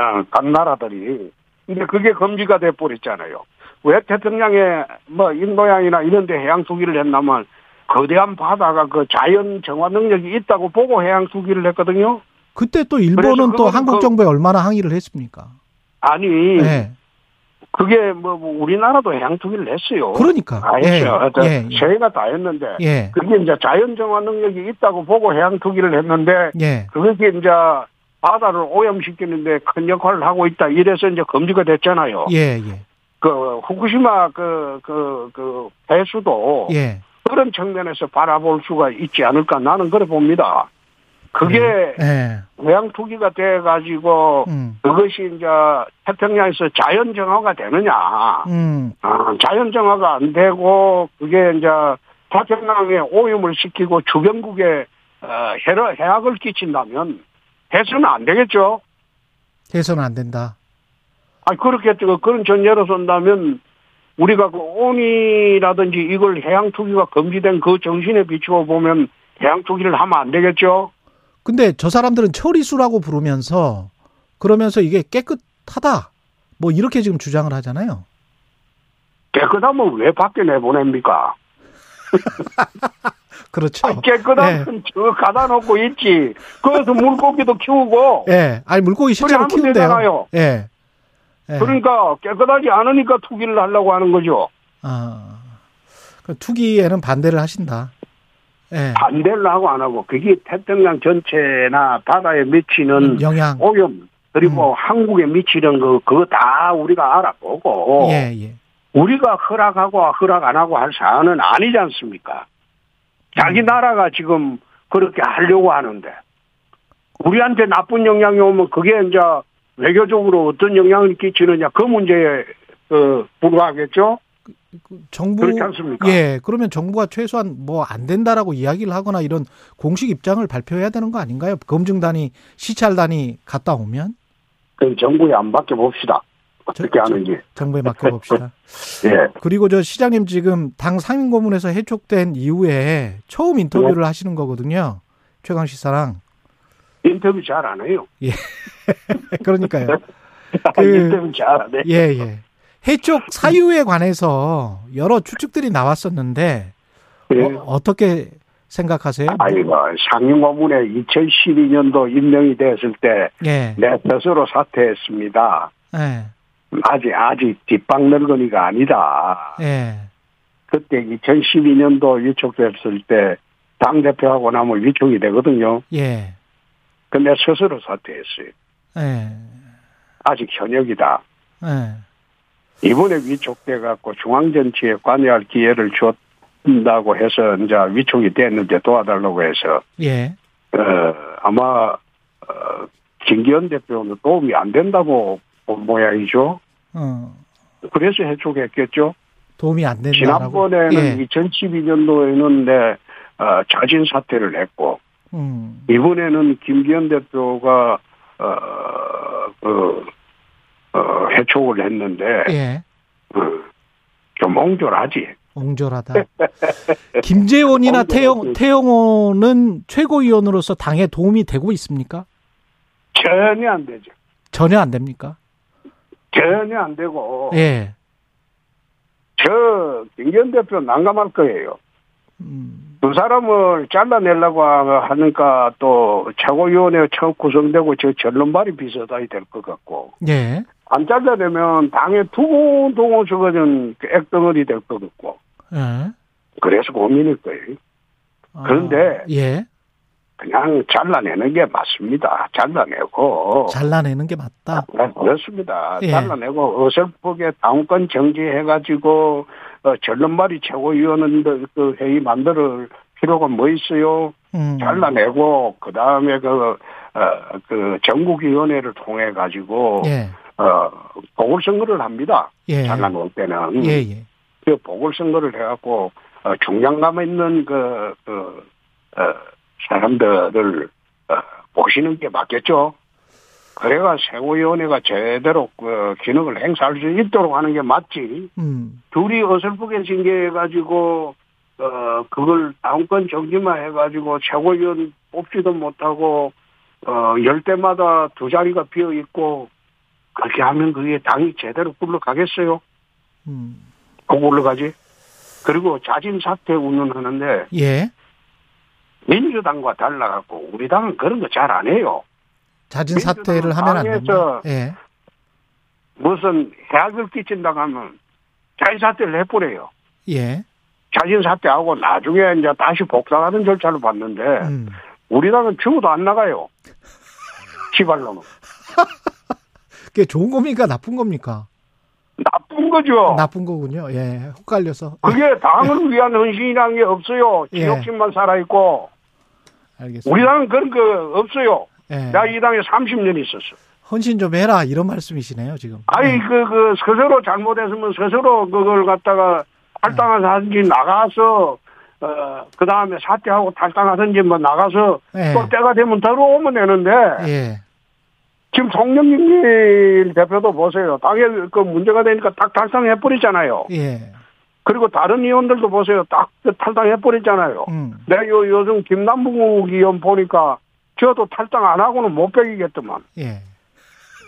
아, 각 나라들이. 근데 그게 금지가 돼 버렸잖아요. 왜 태평양에 뭐 인도양이나 이런 데 해양 투기를 했나면 거대한 바다가 그 자연 정화 능력이 있다고 보고 해양 투기를 했거든요. 그때 또 일본은 또 한국 그- 정부에 얼마나 항의를 했습니까? 아니, 예. 그게 뭐, 뭐 우리나라도 해양 투기를 했어요. 그러니까. 다 예. 했죠. 예. 예. 저희가 다 했는데 예. 그게 이제 자연 정화 능력이 있다고 보고 해양 투기를 했는데 예. 그게 이제 바다를 오염시키는데 큰 역할을 하고 있다. 이래서 이제 금지가 됐잖아요. 예, 예. 그 후쿠시마 그 그그 배수도 예. 그런 측면에서 바라볼 수가 있지 않을까 나는 그래 봅니다. 그게 예. 외양 투기가 돼 가지고 음. 그것이 이제 태평양에서 자연 정화가 되느냐? 음. 아, 자연 정화가 안 되고 그게 이제 태평양에 오염을 시키고 주변국에 어, 해로, 해악을 끼친다면 해서는 안 되겠죠. 해서는 안 된다. 아 그렇게 그- 그런 전제로 선다면 우리가 그 온이라든지 이걸 해양 투기가 금지된 그 정신에 비추어 보면 해양 투기를 하면 안 되겠죠. 근데 저 사람들은 처리수라고 부르면서 그러면서 이게 깨끗하다. 뭐 이렇게 지금 주장을 하잖아요. 깨끗하면 왜 밖에 내보냅니까? 그렇죠. 아, 깨끗하면 저 가다 놓고 있지. 거기서 물고기도 키우고. 예. 아니 물고기 실제로 키운대요. 예. 예. 그러니까 깨끗하지 않으니까 투기를 하려고 하는 거죠. 아. 그 투기에는 반대를 하신다. 예. 반대를 하고 안 하고 그게 태평양 전체나 바다에 미치는 영향. 오염 그리고 한국에 미치는 그 그거 다 우리가 알아보고 예, 예. 우리가 허락하고 허락 안 하고 할 사안은 아니지 않습니까? 자기 음. 나라가 지금 그렇게 하려고 하는데 우리한테 나쁜 영향이 오면 그게 이제 외교적으로 어떤 영향을 끼치느냐 그 문제에 그 불과하겠죠. 정부 그렇지 않습니까? 예. 그러면 정부가 최소한 뭐 안 된다라고 이야기를 하거나 이런 공식 입장을 발표해야 되는 거 아닌가요? 검증단이 시찰단이 갔다 오면 그 정부에 안 맡겨 봅시다. 어떻게 저- 하는지. 정부에 맡겨 봅시다. 예. 그리고 저 시장님 지금 당 상임 고문에서 해촉된 이후에 처음 인터뷰를 네. 하시는 거거든요. 최강 시 사랑. 인터뷰 잘 안 해요. 그러니까요. 그- 인터뷰 잘안 해. 예, 예. 해촉 사유에 관해서 여러 추측들이 나왔었는데 예. 어, 떻게 생각하세요? 아이고, 상임고문에 2012년도 임명이 됐을 때, 예. 내 스스로 사퇴했습니다. 예. 아직, 아직 뒷방 늙은이가 아니다. 예. 그때 2012년도 위촉됐을 때, 당 대표하고 나면 위촉이 되거든요. 예. 근데 스스로 사퇴했어요. 예. 아직 현역이다. 예. 이번에 위촉돼 갖고 중앙 정치에 관여할 기회를 줬다고 해서 이제 위촉이 됐는데 도와달라고 해서 예. 어, 아마 어, 김기현 대표는 도움이 안 된다고 본 모양이죠. 어. 그래서 해촉했겠죠. 도움이 안 된다라고. 지난번에는 예. 2012년도에는 내 어, 자진 사퇴를 했고 음. 이번에는 김기현 대표가 어, 그 어, 해촉을 했는데 예. 어, 좀 옹졸하지. 옹졸하다. 김재원이나 태영, 태영호는 최고위원으로서 당에 도움이 되고 있습니까? 전혀 안 되죠. 전혀 안 됩니까? 전혀 안 되고 예. 저 김기현 대표 난감할 거예요. 음, 두 사람을 잘라내려고 하니까 또 최고위원회 처음 구성되고 저 전론발이 비슷하게 될 것 같고 예. 안 잘라내면 당에 두고두고 저거는 액덩어리 될 것 같고 예. 그래서 고민일 거예요. 아, 그런데 예. 그냥 잘라내는 게 맞습니다. 잘라내고 잘라내는 게 맞다. 네, 그렇습니다. 예. 잘라내고 어설프게 당권 정지해가지고 어, 전론발이 최고위원들 그 회의 만들 필요가 뭐 있어요? 음. 잘라내고 그 다음에 그, 어, 그 전국위원회를 통해 가지고 예. 어, 보궐선거를 합니다. 예. 잘라놓을 때는 예, 예. 그 보궐선거를 해갖고 어, 중량감 있는 그, 그 어, 사람들을 어, 보시는 게 맞겠죠. 그래가 세고위원회가 제대로 그 기능을 행사할 수 있도록 하는 게 맞지. 음. 둘이 어설프게 징계해가지고 어 그걸 다음권 정지만 해가지고 최고위원 뽑지도 못하고 어열 대마다 두 자리가 비어 있고 그렇게 하면 그게 당이 제대로 굴러가겠어요? 음. 꼭 굴러가지. 그리고 자진 사퇴 운운하는데 예. 민주당과 달라갖고 우리 당은 그런 거 잘 안 해요. 자진 사퇴를 하면 안 된다. 예. 무슨 해악을 끼친다고 하면 자진 사퇴를 해버려요. 예. 자진 사퇴하고 나중에 이제 다시 복사하는 절차를 봤는데 음. 우리 당은 죽어도 안 나가요. 지발로는. 그게 좋은 겁니까? 나쁜 겁니까? 나쁜 거죠. 나쁜 거군요. 예, 헷갈려서. 그게 당을 위한 헌신이라는 게 없어요. 예. 지역심만 살아있고. 알겠습니다. 우리 당은 그런 거 없어요. 예. 나이 당에 30년 있었어. 헌신 좀 해라 이런 말씀이시네요 지금. 아니, 예. 그, 그, 스스로 잘못했으면 스스로 그걸 갖다가 탈당하든지 나가서, 어, 그 다음에 사퇴하고 탈당하든지 뭐 나가서 예. 또 때가 되면 들어오면 되는데, 예. 지금 송영길 대표도 보세요. 당에 그 문제가 되니까 딱 탈당해버리잖아요. 예. 그리고 다른 의원들도 보세요. 딱 탈당해버리잖아요. 음. 내가 요, 요즘 김남국 의원 보니까 저도 탈당 안 하고는 못 빼기겠더만. 예.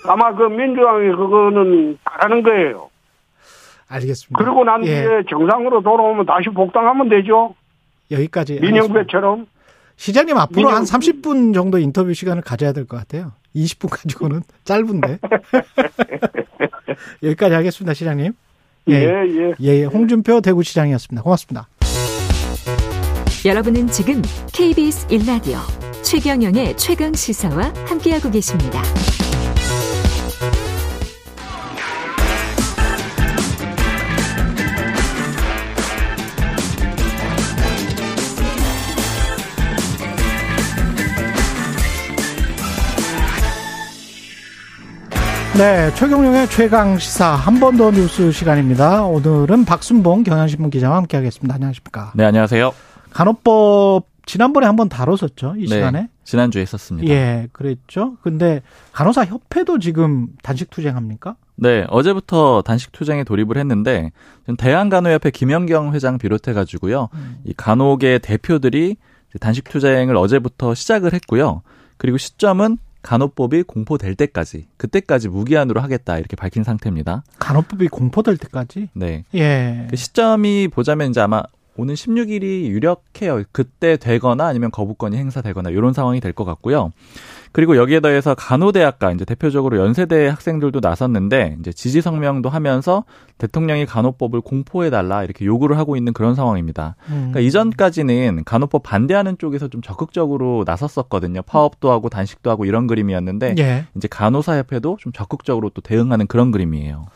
아마 그 민주당이 그거는 잘하는 거예요. 알겠습니다. 그리고 난 예. 뒤에 정상으로 돌아오면 다시 복당하면 되죠. 여기까지. 민영배처럼. 시장님 앞으로 민영- 한 30분 정도 인터뷰 시간을 가져야 될 것 같아요. 20분 가지고는 짧은데. 여기까지 하겠습니다, 시장님. 예, 예. 예, 홍준표 대구시장이었습니다. 고맙습니다. 여러분은 지금 KBS 1라디오 최경영의 최강 시사와 함께하고 계십니다. 네, 최경영의 최강 시사 한 번 더 뉴스 시간입니다. 오늘은 박순봉 경향신문 기자와 함께하겠습니다. 안녕하십니까? 네, 안녕하세요. 간호법 지난번에 한번 다뤘었죠. 이 네, 시간에. 지난주에 했었습니다. 예, 그랬죠. 근데 간호사 협회도 지금 단식 투쟁합니까? 네, 어제부터 단식 투쟁에 돌입을 했는데 대한간호협회 김영경 회장 비롯해 가지고요. 이 간호계 대표들이 단식 투쟁을 어제부터 시작을 했고요. 그리고 시점은 간호법이 공포될 때까지 그때까지 무기한으로 하겠다 이렇게 밝힌 상태입니다. 간호법이 공포될 때까지? 네. 예. 그 시점이 보자면 이제 아마 오는 16일이 유력해요. 그때 되거나 아니면 거부권이 행사되거나 이런 상황이 될 것 같고요. 그리고 여기에 더해서 간호대학과 이제 대표적으로 연세대 학생들도 나섰는데 이제 지지 성명도 하면서 대통령이 간호법을 공포해 달라 이렇게 요구를 하고 있는 그런 상황입니다. 음. 그러니까 이전까지는 간호법 반대하는 쪽에서 좀 적극적으로 나섰었거든요. 파업도 하고 단식도 하고 이런 그림이었는데 예. 이제 간호사협회도 좀 적극적으로 또 대응하는 그런 그림이에요.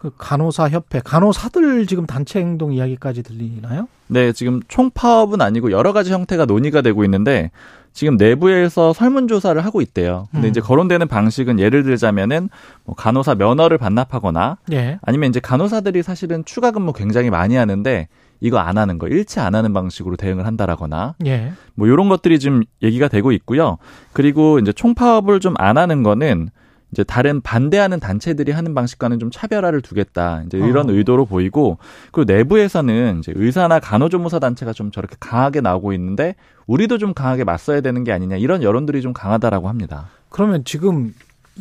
그 간호사 협회, 간호사들 지금 단체 행동 이야기까지 들리나요? 네, 지금 총파업은 아니고 여러 가지 형태가 논의가 되고 있는데 지금 내부에서 설문조사를 하고 있대요. 근데 음. 이제 거론되는 방식은 예를 들자면은 뭐 간호사 면허를 반납하거나 예. 아니면 이제 간호사들이 사실은 추가 근무 굉장히 많이 하는데 이거 안 하는 거 일치 안 하는 방식으로 대응을 한다라거나 예. 뭐 이런 것들이 지금 얘기가 되고 있고요. 그리고 이제 총파업을 좀 안 하는 거는 이제 다른 반대하는 단체들이 하는 방식과는 좀 차별화를 두겠다. 이제 이런 어. 의도로 보이고 그리고 내부에서는 이제 의사나 간호조무사 단체가 좀 저렇게 강하게 나오고 있는데 우리도 좀 강하게 맞서야 되는 게 아니냐 이런 여론들이 좀 강하다라고 합니다. 그러면 지금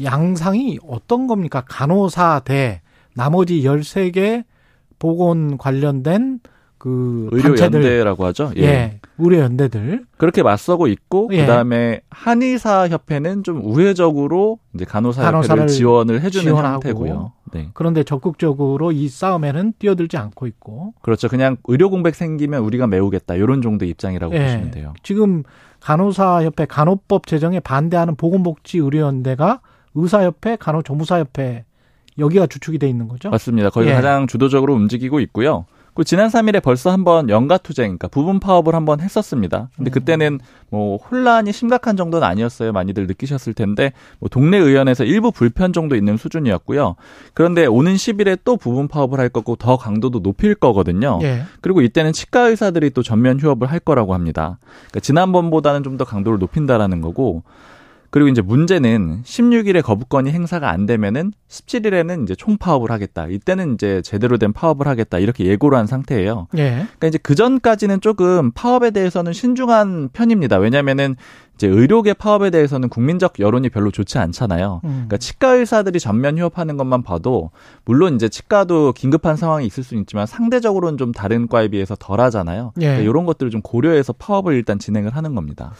양상이 어떤 겁니까? 간호사 대 나머지 13개 보건 관련된 그 단체들 의료연대라고 하죠. 예. 예. 의료 연대들 그렇게 맞서고 있고 예. 그다음에 한의사 협회는 좀 우회적으로 이제 간호사 간호사를 협회를 지원을 해주는 지원하고. 형태고요. 네. 그런데 적극적으로 이 싸움에는 뛰어들지 않고 있고 그렇죠. 그냥 의료 공백 생기면 우리가 메우겠다. 이런 정도의 입장이라고 예. 보시면 돼요. 지금 간호사 협회 간호법 제정에 반대하는 보건복지 의료연대가 의사협회 간호조무사협회 여기가 주축이 돼 있는 거죠? 맞습니다. 거기가 예. 가장 주도적으로 움직이고 있고요. 그 지난 3일에 벌써 한번 연가 투쟁, 그러니까 부분 파업을 한번 했었습니다. 근데 음. 그때는 뭐 혼란이 심각한 정도는 아니었어요. 많이들 느끼셨을 텐데 뭐 동네 의원에서 일부 불편 정도 있는 수준이었고요. 그런데 오는 10일에 또 부분 파업을 할 거고 더 강도도 높일 거거든요. 예. 그리고 이때는 치과 의사들이 또 전면 휴업을 할 거라고 합니다. 그러니까 지난번보다는 좀 더 강도를 높인다라는 거고 그리고 이제 문제는 16일에 거부권이 행사가 안 되면은 17일에는 이제 총파업을 하겠다. 이때는 이제 제대로 된 파업을 하겠다. 이렇게 예고를 한 상태예요. 예. 그러니까 이제 그 전까지는 조금 파업에 대해서는 신중한 편입니다. 왜냐면은 이제 의료계 파업에 대해서는 국민적 여론이 별로 좋지 않잖아요. 음. 그러니까 치과 의사들이 전면 휴업하는 것만 봐도 물론 이제 치과도 긴급한 상황이 있을 수는 있지만 상대적으로는 좀 다른 과에 비해서 덜하잖아요. 예. 그러니까 이런 것들을 좀 고려해서 파업을 일단 진행을 하는 겁니다.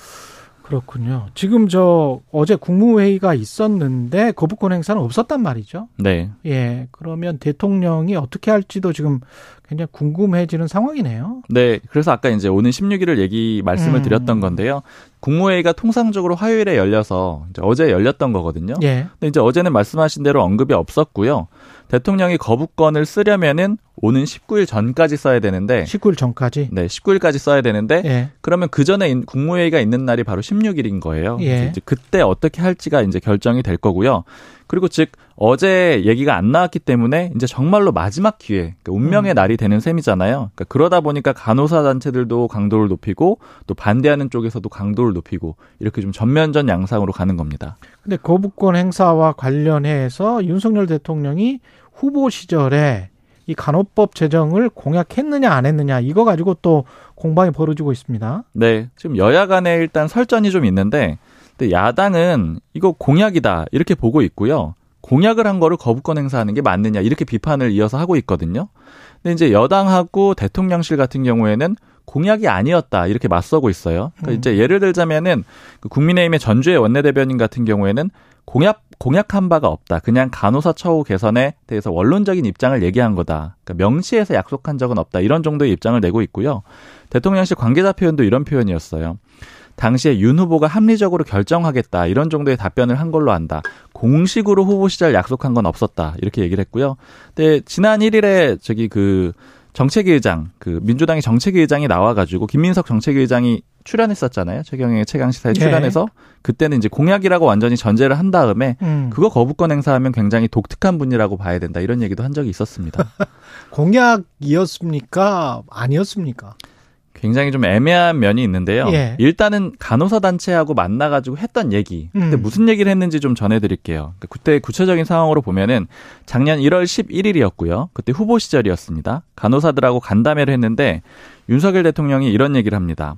그렇군요. 지금 저 어제 국무회의가 있었는데 거부권 행사는 없었단 말이죠. 네. 예. 그러면 대통령이 어떻게 할지도 지금 굉장히 궁금해지는 상황이네요. 네. 그래서 아까 이제 오는 16일을 얘기 말씀을 음. 드렸던 건데요. 국무회의가 통상적으로 화요일에 열려서 이제 어제 열렸던 거거든요. 예. 근데 이제 어제는 말씀하신 대로 언급이 없었고요. 대통령이 거부권을 쓰려면은 오는 19일 전까지 써야 되는데 19일 전까지. 네, 19일까지 써야 되는데 예. 그러면 그 전에 국무회의가 있는 날이 바로 16일인 거예요. 예. 이제 그때 어떻게 할지가 이제 결정이 될 거고요. 그리고 즉 어제 얘기가 안 나왔기 때문에 이제 정말로 마지막 기회, 그러니까 운명의 음. 날이 되는 셈이잖아요. 그러니까 그러다 보니까 간호사 단체들도 강도를 높이고 또 반대하는 쪽에서도 강도를 높이고 이렇게 좀 전면전 양상으로 가는 겁니다. 근데 거부권 행사와 관련해서 윤석열 대통령이 후보 시절에 이 간호법 제정을 공약했느냐 안 했느냐 이거 가지고 또 공방이 벌어지고 있습니다. 네, 지금 여야 간에 일단 설전이 좀 있는데, 야당은 이거 공약이다 이렇게 보고 있고요. 공약을 한 거를 거부권 행사하는 게 맞느냐 이렇게 비판을 이어서 하고 있거든요. 근데 이제 여당하고 대통령실 같은 경우에는 공약이 아니었다 이렇게 맞서고 있어요. 그러니까 음. 이제 예를 들자면은 그 국민의힘의 전주의 원내대변인 같은 경우에는 공약 공약한 바가 없다. 그냥 간호사 처우 개선에 대해서 원론적인 입장을 얘기한 거다. 그러니까 명시해서 약속한 적은 없다. 이런 정도의 입장을 내고 있고요. 대통령실 관계자 표현도 이런 표현이었어요. 당시에 윤 후보가 합리적으로 결정하겠다 이런 정도의 답변을 한 걸로 안다. 공식으로 후보 시절 약속한 건 없었다 이렇게 얘기를 했고요. 근데 지난 1일에 저기 그 정책위 의장 그 민주당의 정책위 의장이 나와가지고 김민석 정책위 의장이 출연했었잖아요. 최경영의 최강 시사에 네. 출연해서 그때는 이제 공약이라고 완전히 전제를 한 다음에 음. 그거 거부권 행사하면 굉장히 독특한 분이라고 봐야 된다 이런 얘기도 한 적이 있었습니다. 공약이었습니까? 아니었습니까? 굉장히 좀 애매한 면이 있는데요. 예. 일단은 간호사 단체하고 만나가지고 했던 얘기. 근데 음. 무슨 얘기를 했는지 좀 전해드릴게요. 그러니까 그때 구체적인 상황으로 보면은 작년 1월 11일이었고요. 그때 후보 시절이었습니다. 간호사들하고 간담회를 했는데 윤석열 대통령이 이런 얘기를 합니다.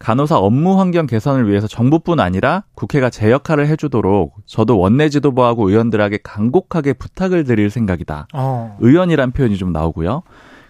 간호사 업무 환경 개선을 위해서 정부뿐 아니라 국회가 제 역할을 해주도록 저도 원내 지도부하고 의원들에게 간곡하게 부탁을 드릴 생각이다. 어. 의원이란 표현이 좀 나오고요.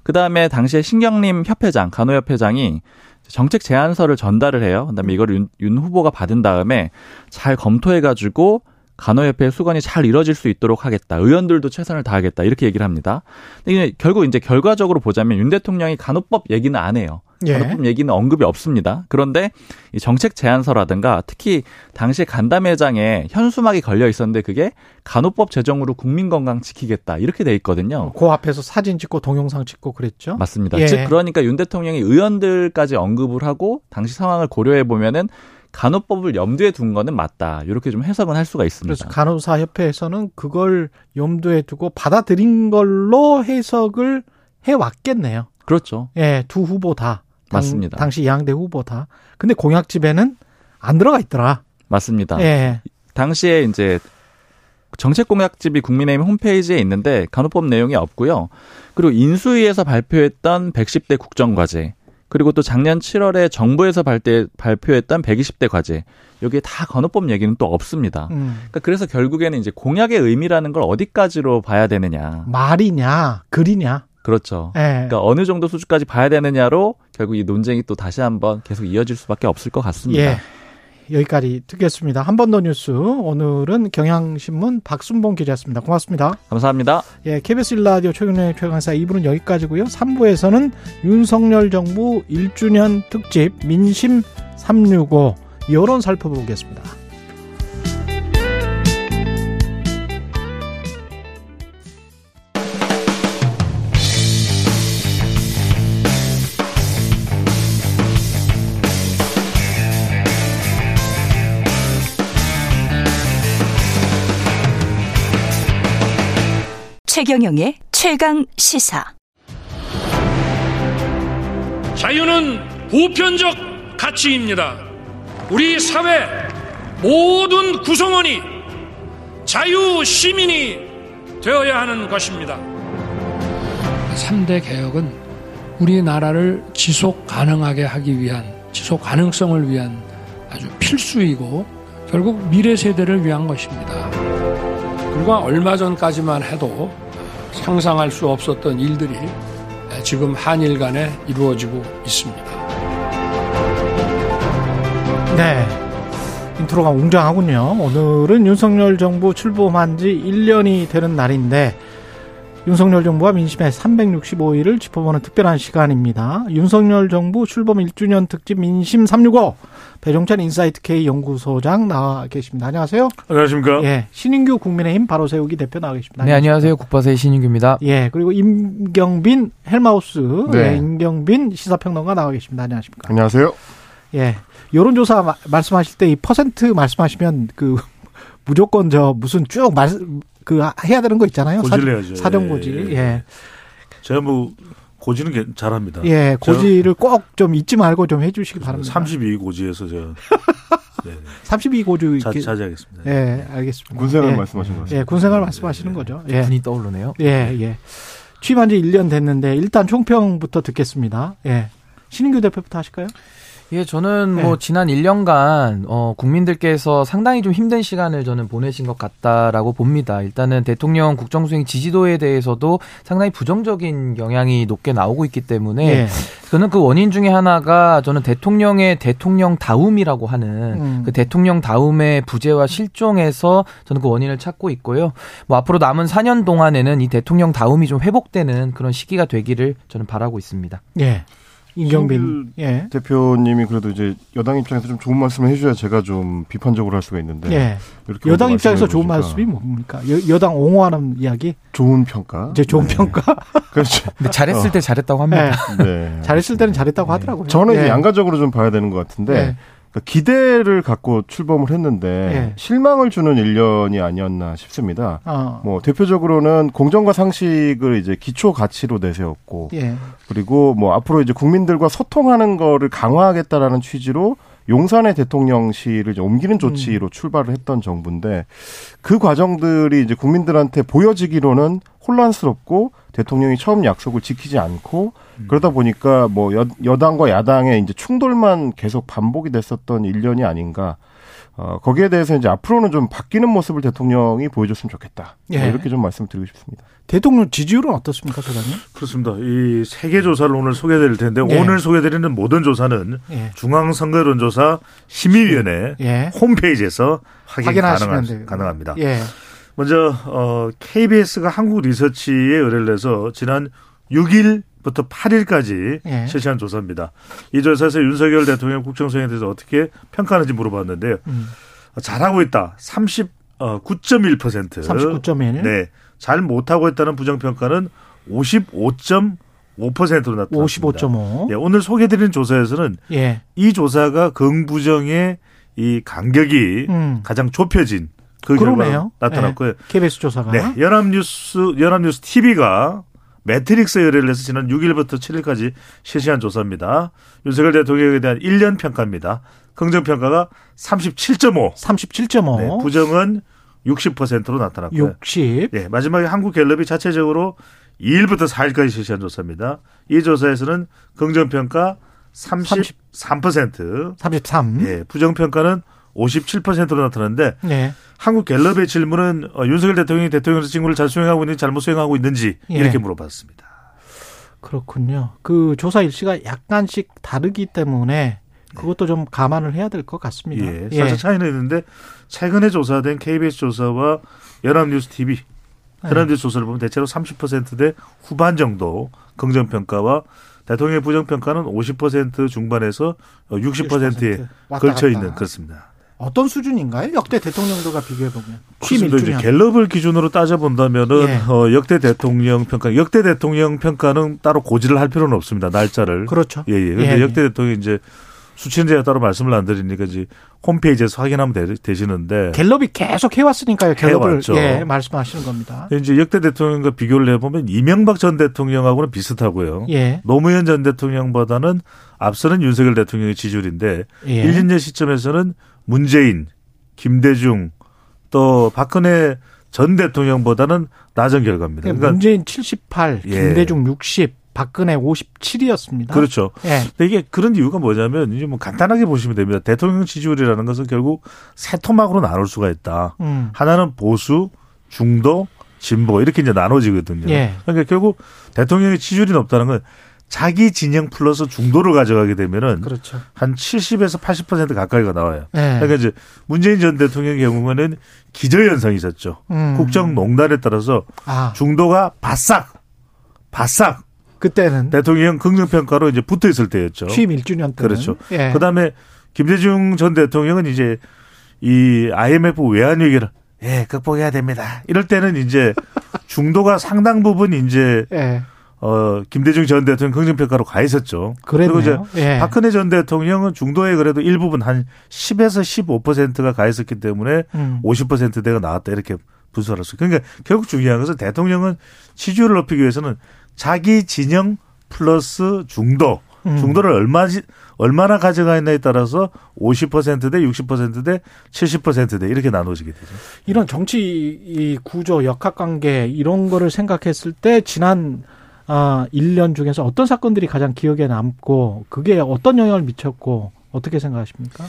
그 다음에 당시에 신경림 협회장, 간호협회장이 정책 제안서를 전달을 해요. 그다음에 이걸 윤, 윤 후보가 받은 다음에 잘 검토해가지고 간호협회의 수건이 잘 이뤄질 수 있도록 하겠다. 의원들도 최선을 다하겠다. 이렇게 얘기를 합니다. 근데 결국 이제 결과적으로 보자면 윤 대통령이 간호법 얘기는 안 해요. 예. 간호법 얘기는 언급이 없습니다. 그런데 이 정책 제안서라든가 특히 당시 간담회장에 현수막이 걸려 있었는데 그게 간호법 제정으로 국민 건강 지키겠다 이렇게 돼 있거든요. 그 앞에서 사진 찍고 동영상 찍고 그랬죠. 맞습니다. 예. 즉 그러니까 윤 대통령이 의원들까지 언급을 하고 당시 상황을 고려해 보면은 간호법을 염두에 둔 거는 맞다. 이렇게 좀 해석은 할 수가 있습니다. 그래서 간호사 협회에서는 그걸 염두에 두고 받아들인 걸로 해석을 해 왔겠네요. 그렇죠. 예, 두 후보 다. 당, 맞습니다. 당시 양대 후보 다. 근데 공약집에는 안 들어가 있더라. 맞습니다. 예. 당시에 이제 정책 공약집이 국민의힘 홈페이지에 있는데 간호법 내용이 없고요. 그리고 인수위에서 발표했던 110대 국정과제 그리고 또 작년 7월에 정부에서 발대, 발표했던 120대 과제 여기에 다 간호법 얘기는 또 없습니다. 음. 그러니까 그래서 결국에는 이제 공약의 의미라는 걸 어디까지로 봐야 되느냐. 말이냐, 글이냐. 그렇죠. 예. 그러니까 어느 정도 수준까지 봐야 되느냐로 결국 이 논쟁이 또 다시 한번 계속 이어질 수밖에 없을 것 같습니다. 예. 여기까지 듣겠습니다. 한 번 더 뉴스. 오늘은 경향신문 박순봉 기자였습니다. 고맙습니다. 감사합니다. 예, KBS 1라디오 최근의 최강사 2부는 여기까지고요. 3부에서는 윤석열 정부 1주년 특집 민심 365 여론 살펴보겠습니다. 최경영의 최강 시사. 자유는 보편적 가치입니다. 우리 사회 모든 구성원이 자유 시민이 되어야 하는 것입니다. 3대 개혁은 우리나라를 지속 가능하게 하기 위한 지속 가능성을 위한 아주 필수이고 결국 미래 세대를 위한 것입니다. 불과 얼마 전까지만 해도 상상할 수 없었던 일들이 지금 한일 간에 이루어지고 있습니다. 네. 인트로가 웅장하군요. 오늘은 윤석열 정부 출범한 지 1년이 되는 날인데 윤석열 정부와 민심의 365일을 짚어보는 특별한 시간입니다. 윤석열 정부 출범 1주년 특집 민심 365 배종찬 인사이트 K 연구소장 나와 계십니다. 안녕하세요. 안녕하십니까? 예, 신인규 국민의힘 바로 세우기 대표 나와 계십니다. 네, 안녕하세요. 국바세의 신인규입니다. 예, 그리고 임경빈 헬마우스 네. 예, 임경빈 시사평론가 나와 계십니다. 안녕하십니까? 안녕하세요. 예, 여론조사 마- 말씀하실 때 이 퍼센트 말씀하시면 그 무조건 저 무슨 쭉 말 그 해야 되는 거 있잖아요. 사- 고지를 해야죠. 사정 예, 고지. 예. 예. 제가 뭐 고지는 개- 잘합니다. 예, 고지를 꼭 좀 잊지 말고 좀 해주시기 바랍니다. 32 고지에서 제가 32 고지 자, 자제하겠습니다. 예, 알겠습니다. 군생활 예. 말씀하신 것 같습니다. 예, 군생활 말씀하시는 거죠. 예. 분이 떠오르네요. 예, 예. 취임한 지 1년 됐는데 일단 총평부터 듣겠습니다. 예. 신인규 대표부터 하실까요? 예, 저는 네. 뭐 지난 1년간 어 국민들께서 상당히 좀 힘든 시간을 저는 보내신 것 같다라고 봅니다. 일단은 대통령 국정 수행 지지도에 대해서도 상당히 부정적인 영향이 높게 나오고 있기 때문에 예. 저는 그 원인 중에 하나가 저는 대통령의 대통령 다움이라고 하는 음. 그 대통령 다움의 부재와 실종에서 저는 그 원인을 찾고 있고요. 뭐 앞으로 남은 4년 동안에는 이 대통령 다움이 좀 회복되는 그런 시기가 되기를 저는 바라고 있습니다. 예. 임경빈. 예. 대표님이 그래도 이제 여당 입장에서 좀 좋은 말씀을 해줘야 제가 좀 비판적으로 할 수가 있는데 예. 이렇게 여당 입장에서 좋은 말씀이 뭡니까? 여, 여당 옹호하는 이야기? 좋은 평가. 이제 좋은 네. 평가? 그렇죠. 근데 잘했을 어. 때 잘했다고 합니다. 네. 잘했을 때는 잘했다고 하더라고요. 저는 이제 예. 양가적으로 좀 봐야 되는 것 같은데 예. 그러니까 기대를 갖고 출범을 했는데 예. 실망을 주는 1년이 아니었나 싶습니다. 어. 뭐 대표적으로는 공정과 상식을 이제 기초 가치로 내세웠고 예. 그리고 뭐 앞으로 이제 국민들과 소통하는 거를 강화하겠다라는 취지로 용산의 대통령실을 이제 옮기는 조치로 출발을 했던 정부인데 그 과정들이 이제 국민들한테 보여지기로는 혼란스럽고 대통령이 처음 약속을 지키지 않고 그러다 보니까 뭐 여, 여당과 야당의 이제 충돌만 계속 반복이 됐었던 일년이 아닌가. 어, 거기에 대해서 이제 앞으로는 좀 바뀌는 모습을 대통령이 보여줬으면 좋겠다. 뭐 예. 이렇게 좀 말씀드리고 싶습니다. 대통령 지지율은 어떻습니까, 소장님? 그렇습니다. 이 세계 조사를 오늘 소개드릴 텐데 예. 오늘 소개드리는 모든 조사는 예. 중앙선거여론조사 심의위원회 예. 홈페이지에서 확인 확인하시면 가능하. 가능합니다. 예. 먼저 어, KBS가 한국 리서치에 의뢰를 해서 지난 6일부터 8일까지 예. 실시한 조사입니다. 이 조사에서 윤석열 대통령 국정수행에 대해서 어떻게 평가하는지 물어봤는데요. 음. 잘하고 있다. 39.1%. 39.1. 네. 잘 못하고 있다는 부정평가는 55.5%로 나타났습니다. 55.5. 예, 오늘 소개드린 조사에서는 예. 이 조사가 긍부정의 이 간격이 음. 가장 좁혀진 그. 결과가 나타났고요. 예. KBS 조사가. 네, 연합뉴스 연합뉴스 TV가 메트릭스 의뢰를 해서 지난 6일부터 7일까지 실시한 조사입니다. 윤석열 대통령에 대한 1년 평가입니다. 긍정 평가가 37.5. 37.5. 네, 부정은 60%로 나타났고요. 60. 네, 마지막에 한국갤럽이 자체적으로 2일부터 4일까지 실시한 조사입니다. 이 조사에서는 긍정 평가 33%, 33. 예, 부정 평가는 57%로 나타났는데 네. 한국 갤럽의 질문은 어, 윤석열 대통령이 대통령 직무를 잘 수행하고 있는지 잘못 수행하고 있는지 예. 이렇게 물어봤습니다. 그렇군요. 그 조사 일시가 약간씩 다르기 때문에 그것도 좀 감안을 해야 될 것 같습니다. 예, 살짝 차이는 있는데 최근에 조사된 KBS 조사와 연합뉴스 TV 네. 연합뉴스 조사를 보면 대체로 30%대 후반 정도 긍정 평가와 대통령의 부정 평가는 50% 중반에서 60%에 왔다 걸쳐 갔다. 있는 그렇습니다. 어떤 수준인가요? 역대 대통령들과 비교해 보면. 취임. 이제 1주년. 갤럽을 기준으로 따져 본다면은 예. 어, 역대 대통령 평가, 역대 대통령 평가는 따로 고지를 할 필요는 없습니다. 날짜를. 그렇죠. 예, 예. 근데 예, 예. 역대 대통령 이제 수치는 제가 따로 말씀을 안 드리니까 이제 홈페이지에서 확인하면 되, 되시는데. 갤럽이 계속 해왔으니까요. 갤럽을. 예, 말씀하시는 겁니다. 이제 역대 대통령과 비교를 해보면 이명박 전 대통령하고는 비슷하고요. 예. 노무현 전 대통령보다는 앞서는 윤석열 대통령의 지지율인데 예. 1년제 시점에서는 문재인, 김대중 또 박근혜 전 대통령보다는 낮은 결과입니다. 그러니까 문재인 78, 예. 김대중 60, 박근혜 57이었습니다. 그렇죠. 예. 근데 이게 그런 이유가 뭐냐면 이제 뭐 간단하게 보시면 됩니다. 대통령 지지율이라는 것은 결국 세 토막으로 나눌 수가 있다. 음. 하나는 보수, 중도, 진보 이렇게 이제 나눠지거든요. 예. 그러니까 결국 대통령의 지지율이 높다는 건 자기 진영 플러스 중도를 가져가게 되면은 그렇죠. 한 70에서 80% 가까이가 나와요. 네. 그러니까 이제 문재인 전 대통령의 경우에는 기저현상이 있었죠. 음. 국정농단에 따라서 아. 중도가 바싹 바싹 그때는 대통령 긍정평가로 이제 붙어 있을 때였죠. 취임 1주년 때는. 그렇죠. 예. 그다음에 김대중 전 대통령은 이제 이 IMF 외환 위기를 예 극복해야 됩니다. 이럴 때는 이제 중도가 상당 부분 이제 예. 어 김대중 전 대통령 긍정평가로 가 있었죠. 그랬네요. 그리고 이제 예. 박근혜 전 대통령은 중도에 그래도 일부분 한 10에서 15%가 가 있었기 때문에 음. 50%대가 나왔다 이렇게 분석할 수. 그러니까 결국 중요한 것은 대통령은 지지율을 높이기 위해서는 자기 진영 플러스 중도. 음. 중도를 얼마 얼마나 가져가 있나에 따라서 50%대, 60%대, 70%대 이렇게 나눠지게 되죠. 이런 정치 이 구조, 역학 관계 이런 거를 생각했을 때 지난 아 1년 중에서 어떤 사건들이 가장 기억에 남고 그게 어떤 영향을 미쳤고 어떻게 생각하십니까?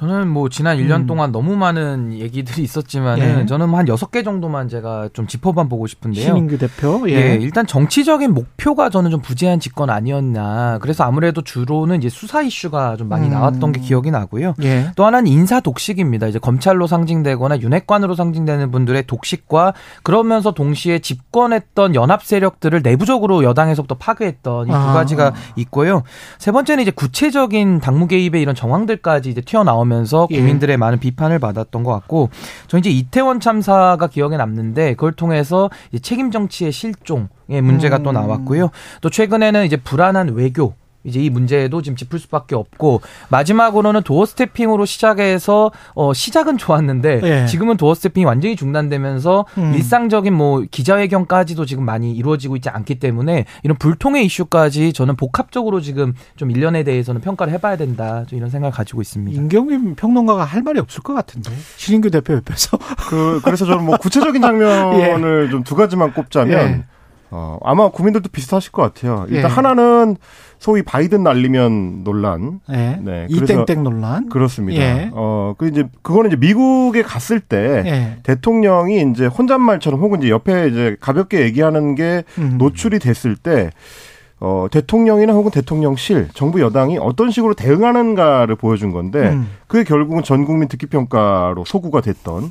저는 뭐 지난 1년 음. 동안 너무 많은 얘기들이 있었지만은 예. 저는 한 6개 정도만 제가 좀 짚어만 보고 싶은데요. 신인규 대표. 예. 예, 일단 정치적인 목표가 저는 좀 부재한 집권 아니었나. 그래서 아무래도 주로는 이제 수사 이슈가 좀 많이 음. 나왔던 게 기억이 나고요. 예. 또 하나는 인사 독식입니다. 이제 검찰로 상징되거나 윤핵관으로 상징되는 분들의 독식과 그러면서 동시에 집권했던 연합 세력들을 내부적으로 여당에서부터 파괴했던 이두 아. 가지가 있고요. 세 번째는 이제 구체적인 당무 개입의 이런 정황들까지 이제 튀어나오면 서 예. 국민들의 많은 비판을 받았던 것 같고 저 이제 이태원 참사가 기억에 남는데 그걸 통해서 책임 정치의 실종 의 문제가 또 음. 나왔고요. 또 최근에는 이제 불안한 외교 이제 이 문제도 지금 짚을 수밖에 없고 마지막으로는 도어 스태핑으로 시작해서 어 시작은 좋았는데 예. 지금은 도어 스태핑이 완전히 중단되면서 음. 일상적인 뭐 기자회견까지도 지금 많이 이루어지고 있지 않기 때문에 이런 불통의 이슈까지 저는 복합적으로 지금 좀 일련에 대해서는 평가를 해봐야 된다 좀 이런 생각을 가지고 있습니다. 임경민 평론가가 할 말이 없을 것 같은데 신인규 대표 옆에서 그 그래서 저는 뭐 구체적인 장면을 좀두 가지만 꼽자면 예. 어, 아마 국민들도 비슷하실 것 같아요. 일단 예. 하나는 소위 바이든 날리면 논란. 예. 네. 이땡땡 논란. 그렇습니다. 예. 어, 그 이제 그거는 이제 미국에 갔을 때 예. 대통령이 이제 혼잣말처럼 혹은 이제 옆에 이제 가볍게 얘기하는 게 음. 노출이 됐을 때 어, 대통령이나 혹은 대통령실, 정부 여당이 어떤 식으로 대응하는가를 보여준 건데, 음. 그게 결국은 전 국민 듣기평가로 소구가 됐던,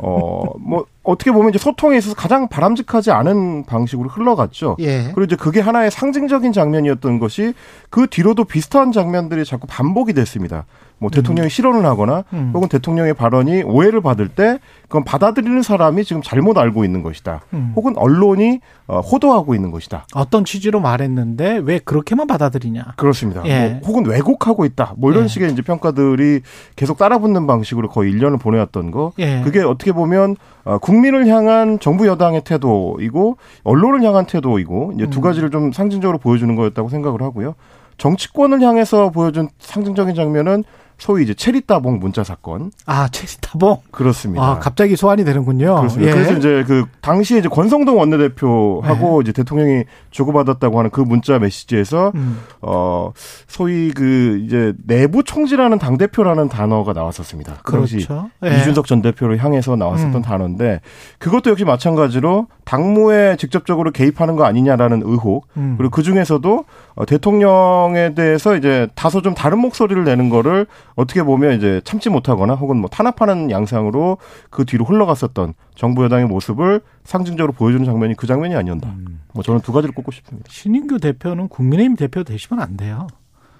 어, 뭐, 어떻게 보면 이제 소통에 있어서 가장 바람직하지 않은 방식으로 흘러갔죠. 예. 그리고 이제 그게 하나의 상징적인 장면이었던 것이 그 뒤로도 비슷한 장면들이 자꾸 반복이 됐습니다. 뭐 대통령이 실언을 하거나 음. 혹은 대통령의 발언이 오해를 받을 때 그건 받아들이는 사람이 지금 잘못 알고 있는 것이다. 음. 혹은 언론이 어, 호도하고 있는 것이다. 어떤 취지로 말했는데 왜 그렇게만 받아들이냐. 그렇습니다. 예. 뭐 혹은 왜곡하고 있다. 뭐 이런 예. 식의 이제 평가들이 계속 따라붙는 방식으로 거의 1년을 보내왔던 거. 예. 그게 어떻게 보면 어, 국민을 향한 정부 여당의 태도이고 언론을 향한 태도이고 이제 두 음. 가지를 좀 상징적으로 보여주는 거였다고 생각을 하고요. 정치권을 향해서 보여준 상징적인 장면은 소위 이제 체리 따봉 문자 사건. 아, 체리타봉? 그렇습니다. 아, 갑자기 소환이 되는군요. 그렇습니다. 예. 그래서 이제 그 당시에 이제 권성동 원내대표하고 이제 대통령이 주고받았다고 하는 그 문자 메시지에서 음. 어 소위 그 이제 내부 총지라는 당 대표라는 단어가 나왔었습니다. 그 당시 그렇죠. 예. 이준석 전 대표를 향해서 나왔었던 음. 단어인데 그것도 역시 마찬가지로 당무에 직접적으로 개입하는 거 아니냐라는 의혹 음. 그리고 그 중에서도 어, 대통령에 대해서 이제 다소 좀 다른 목소리를 내는 거를 어떻게 보면 이제 참지 못하거나 혹은 뭐 탄압하는 양상으로 그 뒤로 흘러갔었던 정부 여당의 모습을 상징적으로 보여주는 장면이 그 장면이 아니었나. 음. 뭐 저는 두 가지를 꼽고 싶습니다. 신인규 대표는 국민의힘 대표 되시면 안 돼요.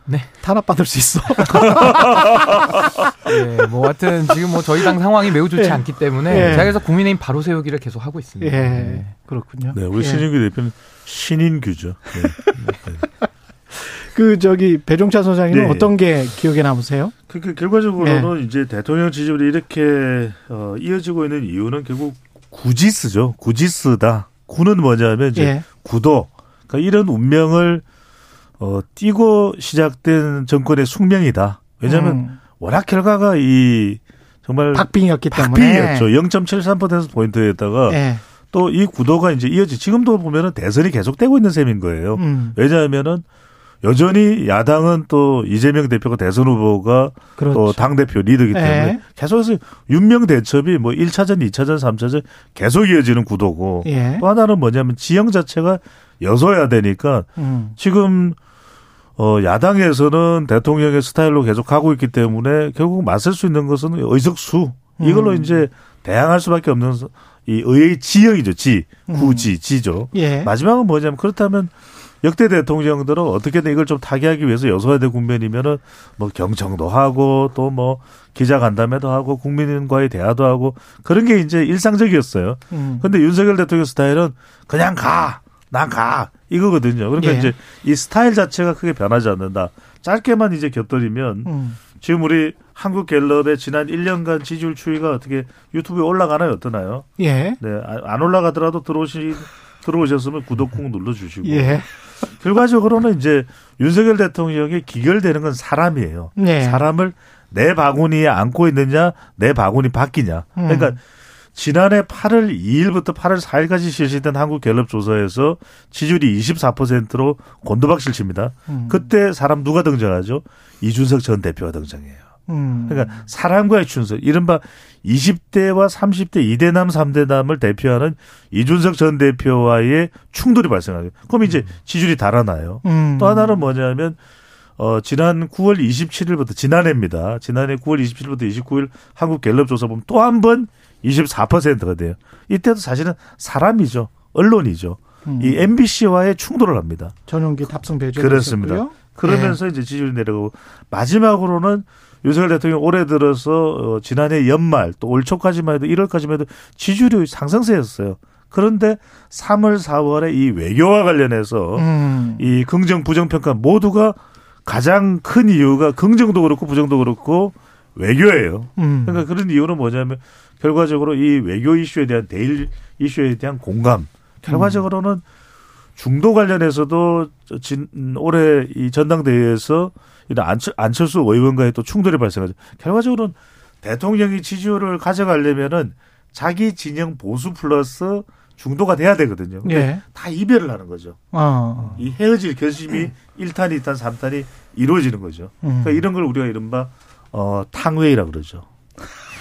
네. 탄압받을 수 있어. 예, 뭐 하여튼 지금 뭐 저희 당 상황이 매우 좋지 예. 않기 때문에 예. 제가 그래서 국민의힘 바로 세우기를 계속 하고 있습니다. 예. 그렇군요. 네, 우리 예. 신인규 대표는 신인규죠. 네. 그 저기 배종찬 소장님은 네. 어떤 게 기억에 남으세요? 그, 그 결과적으로는 이제 대통령 지지율이 이렇게 어, 이어지고 있는 이유는 결국 구지스죠. 구지스다. 구는 뭐냐면 이제 예. 구도. 그러니까 이런 운명을 어, 띄고 시작된 정권의 숙명이다. 왜냐하면 음. 워낙 결과가 이 정말 박빙이었기 때문에. 박빙이었죠. 0.73% 포인트에다가 예. 또이 구도가 이제 이어지 지금도 보면은 대선이 계속되고 있는 셈인 거예요. 음. 왜냐하면은 여전히 야당은 또 이재명 대표가 대선 후보가 그렇죠. 또 당 대표 리더기 때문에 예. 계속해서 윤명 대첩이 뭐 1차전, 2차전, 3차전 계속 이어지는 구도고 예. 또 하나는 뭐냐면 지형 자체가 여서야 되니까 음. 지금 어, 야당에서는 대통령의 스타일로 계속 가고 있기 때문에 결국 맞설 수 있는 것은 의석수 이걸로 음. 이제 대항할 수밖에 없는 이 의의 지형이죠. 지, 구지, 지죠. 예. 마지막은 뭐냐면 그렇다면 역대 대통령들은 어떻게든 이걸 좀 타개하기 위해서 여소야대 국면이면은 뭐 경청도 하고 또 뭐 기자 간담회도 하고 국민과의 대화도 하고 그런 게 이제 일상적이었어요. 음. 근데 윤석열 대통령 스타일은 그냥 가. 난 가. 이거거든요. 그러니까 예. 이제 이 스타일 자체가 크게 변하지 않는다. 짧게만 이제 곁들이면 음. 지금 우리 한국 갤럽의 지난 1년간 지지율 추이가 어떻게 유튜브에 올라가나요? 어떠나요? 예. 네. 아- 안 올라가더라도 들어오시, 들어오셨으면 구독 꾹 눌러 주시고. 예. 결과적으로는 이제 윤석열 대통령이 기결되는 건 사람이에요. 네. 사람을 내 바구니에 안고 있느냐, 내 바구니 바뀌냐. 음. 그러니까 지난해 8월 2일부터 8월 4일까지 실시된 한국 갤럽 조사에서 지지율이 24%로 곤두박질 칩니다. 음. 그때 사람 누가 등장하죠? 이준석 전 대표가 등장해요. 음. 그러니까 사람과의 춘석, 이른바 20대와 30대 2대남, 3대남을 대표하는 이준석 전 대표와의 충돌이 발생하죠. 그럼 이제 지지율이 달아나요. 음. 또 하나는 뭐냐면 어, 지난 9월 27일부터, 지난해입니다. 지난해 9월 27일부터 29일 한국 갤럽 조사 보면 또 한 번 24%가 돼요. 이때도 사실은 사람이죠. 언론이죠. 음. 이 MBC와의 충돌을 합니다. 전용기 탑승 배제 그렇습니다. 그러면서 예. 이제 지지율이 내려가고 마지막으로는 윤석열 대통령 올해 들어서 어, 지난해 연말 또 올 초까지만 해도 1월까지만 해도 지지율이 상승세였어요. 그런데 3월, 4월에 이 외교와 관련해서 음. 이 긍정, 부정 평가 모두가 가장 큰 이유가 긍정도 그렇고 부정도 그렇고 외교예요. 음. 그러니까 그런 이유는 뭐냐면 결과적으로 이 외교 이슈에 대한 대일 이슈에 대한 공감. 결과적으로는 중도 관련해서도 진, 올해 이 전당대회에서 이런 안철, 안철수 의원과의 또 충돌이 발생하죠. 결과적으로는 대통령이 지지율을 가져가려면은 자기 진영 보수 플러스 중도가 돼야 되거든요. 근데 예. 다 이별을 하는 거죠. 어. 이 헤어질 결심이 1탄, 2탄, 3탄이 이루어지는 거죠. 음. 그러니까 이런 걸 우리가 이른바 어, 탕웨이라 그러죠.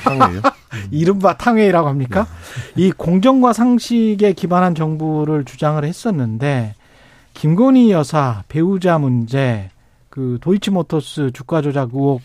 탕웨이요? 이른바 탕웨이라고 합니까? 이 공정과 상식에 기반한 정부를 주장을 했었는데 김건희 여사 배우자 문제, 그 도이치모터스 주가 조작 의혹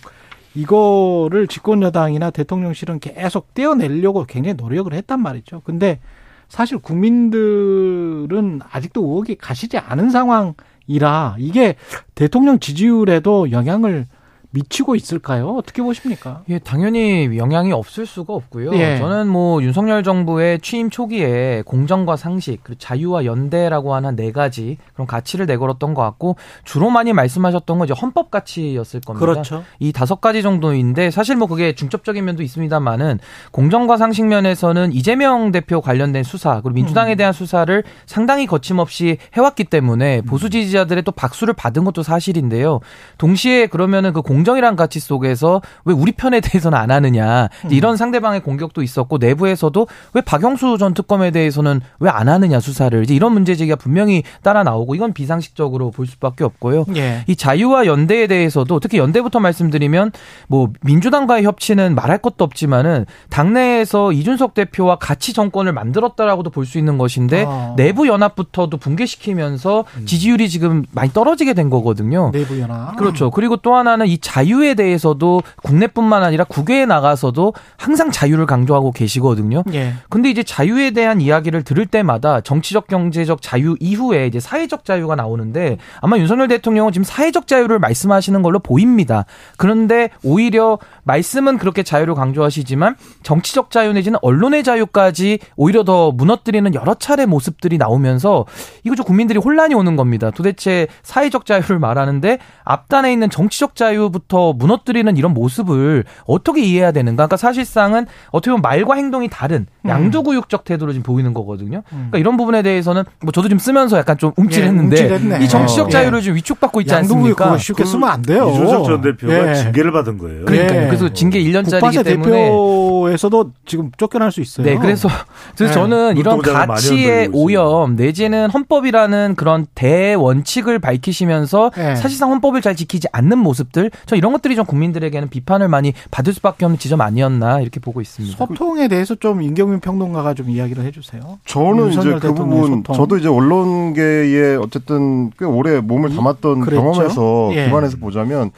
이거를 집권 여당이나 대통령실은 계속 떼어내려고 굉장히 노력을 했단 말이죠. 근데 사실 국민들은 아직도 의혹이 가시지 않은 상황이라 이게 대통령 지지율에도 영향을 미치고 있을까요? 어떻게 보십니까? 예, 당연히 영향이 없을 수가 없고요. 예. 저는 뭐 윤석열 정부의 취임 초기에 공정과 상식, 그리고 자유와 연대라고 하는 네 가지 그런 가치를 내걸었던 것 같고 주로 많이 말씀하셨던 건 이제 헌법 가치였을 겁니다. 그렇죠. 이 다섯 가지 정도인데 사실 뭐 그게 중첩적인 면도 있습니다만은 공정과 상식 면에서는 이재명 대표 관련된 수사 그리고 민주당에 대한 수사를 상당히 거침없이 해왔기 때문에 보수 지지자들의 또 박수를 받은 것도 사실인데요. 동시에 그러면은 그 공 정이란 가치 속에서 왜 우리 편에 대해서는 안 하느냐 이제 이런 상대방의 공격도 있었고 내부에서도 왜 박영수 전 특검에 대해서는 왜 안 하느냐 수사를 이제 이런 문제 제기가 분명히 따라 나오고 이건 비상식적으로 볼 수밖에 없고요. 예. 이 자유와 연대에 대해서도 특히 연대부터 말씀드리면 뭐 민주당과의 협치는 말할 것도 없지만은 당내에서 이준석 대표와 같이 정권을 만들었다라고도 볼 수 있는 것인데 아. 내부 연합부터도 붕괴시키면서 지지율이 지금 많이 떨어지게 된 거거든요. 내부 연합. 그렇죠. 그리고 또 하나는 이 자유에 대해서도 국내뿐만 아니라 국외에 나가서도 항상 자유를 강조하고 계시거든요. 예. 근데 이제 자유에 대한 이야기를 들을 때마다 정치적 경제적 자유 이후에 이제 사회적 자유가 나오는데 아마 윤석열 대통령은 지금 사회적 자유를 말씀하시는 걸로 보입니다. 그런데 오히려 말씀은 그렇게 자유를 강조하시지만 정치적 자유 내지는 언론의 자유까지 오히려 더 무너뜨리는 여러 차례 모습들이 나오면서 이거 좀 국민들이 혼란이 오는 겁니다. 도대체 사회적 자유를 말하는데 앞단에 있는 정치적 자유부터 무너뜨리는 이런 모습을 어떻게 이해해야 되는가? 그러니까 사실상은 어떻게 보면 말과 행동이 다른 음. 양도구육적 태도로 지금 보이는 거거든요. 그러니까 이런 부분에 대해서는 뭐 저도 지금 쓰면서 약간 좀 움찔했는데 예. 이 정치적 어. 자유를 지금 위축받고 있지 않습니까? 쉽게 쓰면 안 돼요. 이준석 전 대표가 예. 징계를 받은 거예요. 그러니까요. 그래서 징계 1년짜리이기 국방세 때문에 대표에서도 지금 쫓겨날 수 있어요. 네, 그래서 그래서 네. 저는 이런 가치의 오염 내지는 헌법이라는 그런 대원칙을 밝히시면서 네. 사실상 헌법을 잘 지키지 않는 모습들 저 이런 것들이 좀 국민들에게는 비판을 많이 받을 수밖에 없는 지점 아니었나 이렇게 보고 있습니다. 소통에 대해서 좀 임경민 평론가가 좀 이야기를 해주세요. 저는 이제 그 부분 소통. 저도 이제 언론계에 어쨌든 꽤 오래 몸을 담았던 그랬죠? 경험에서 예. 기반해서 보자면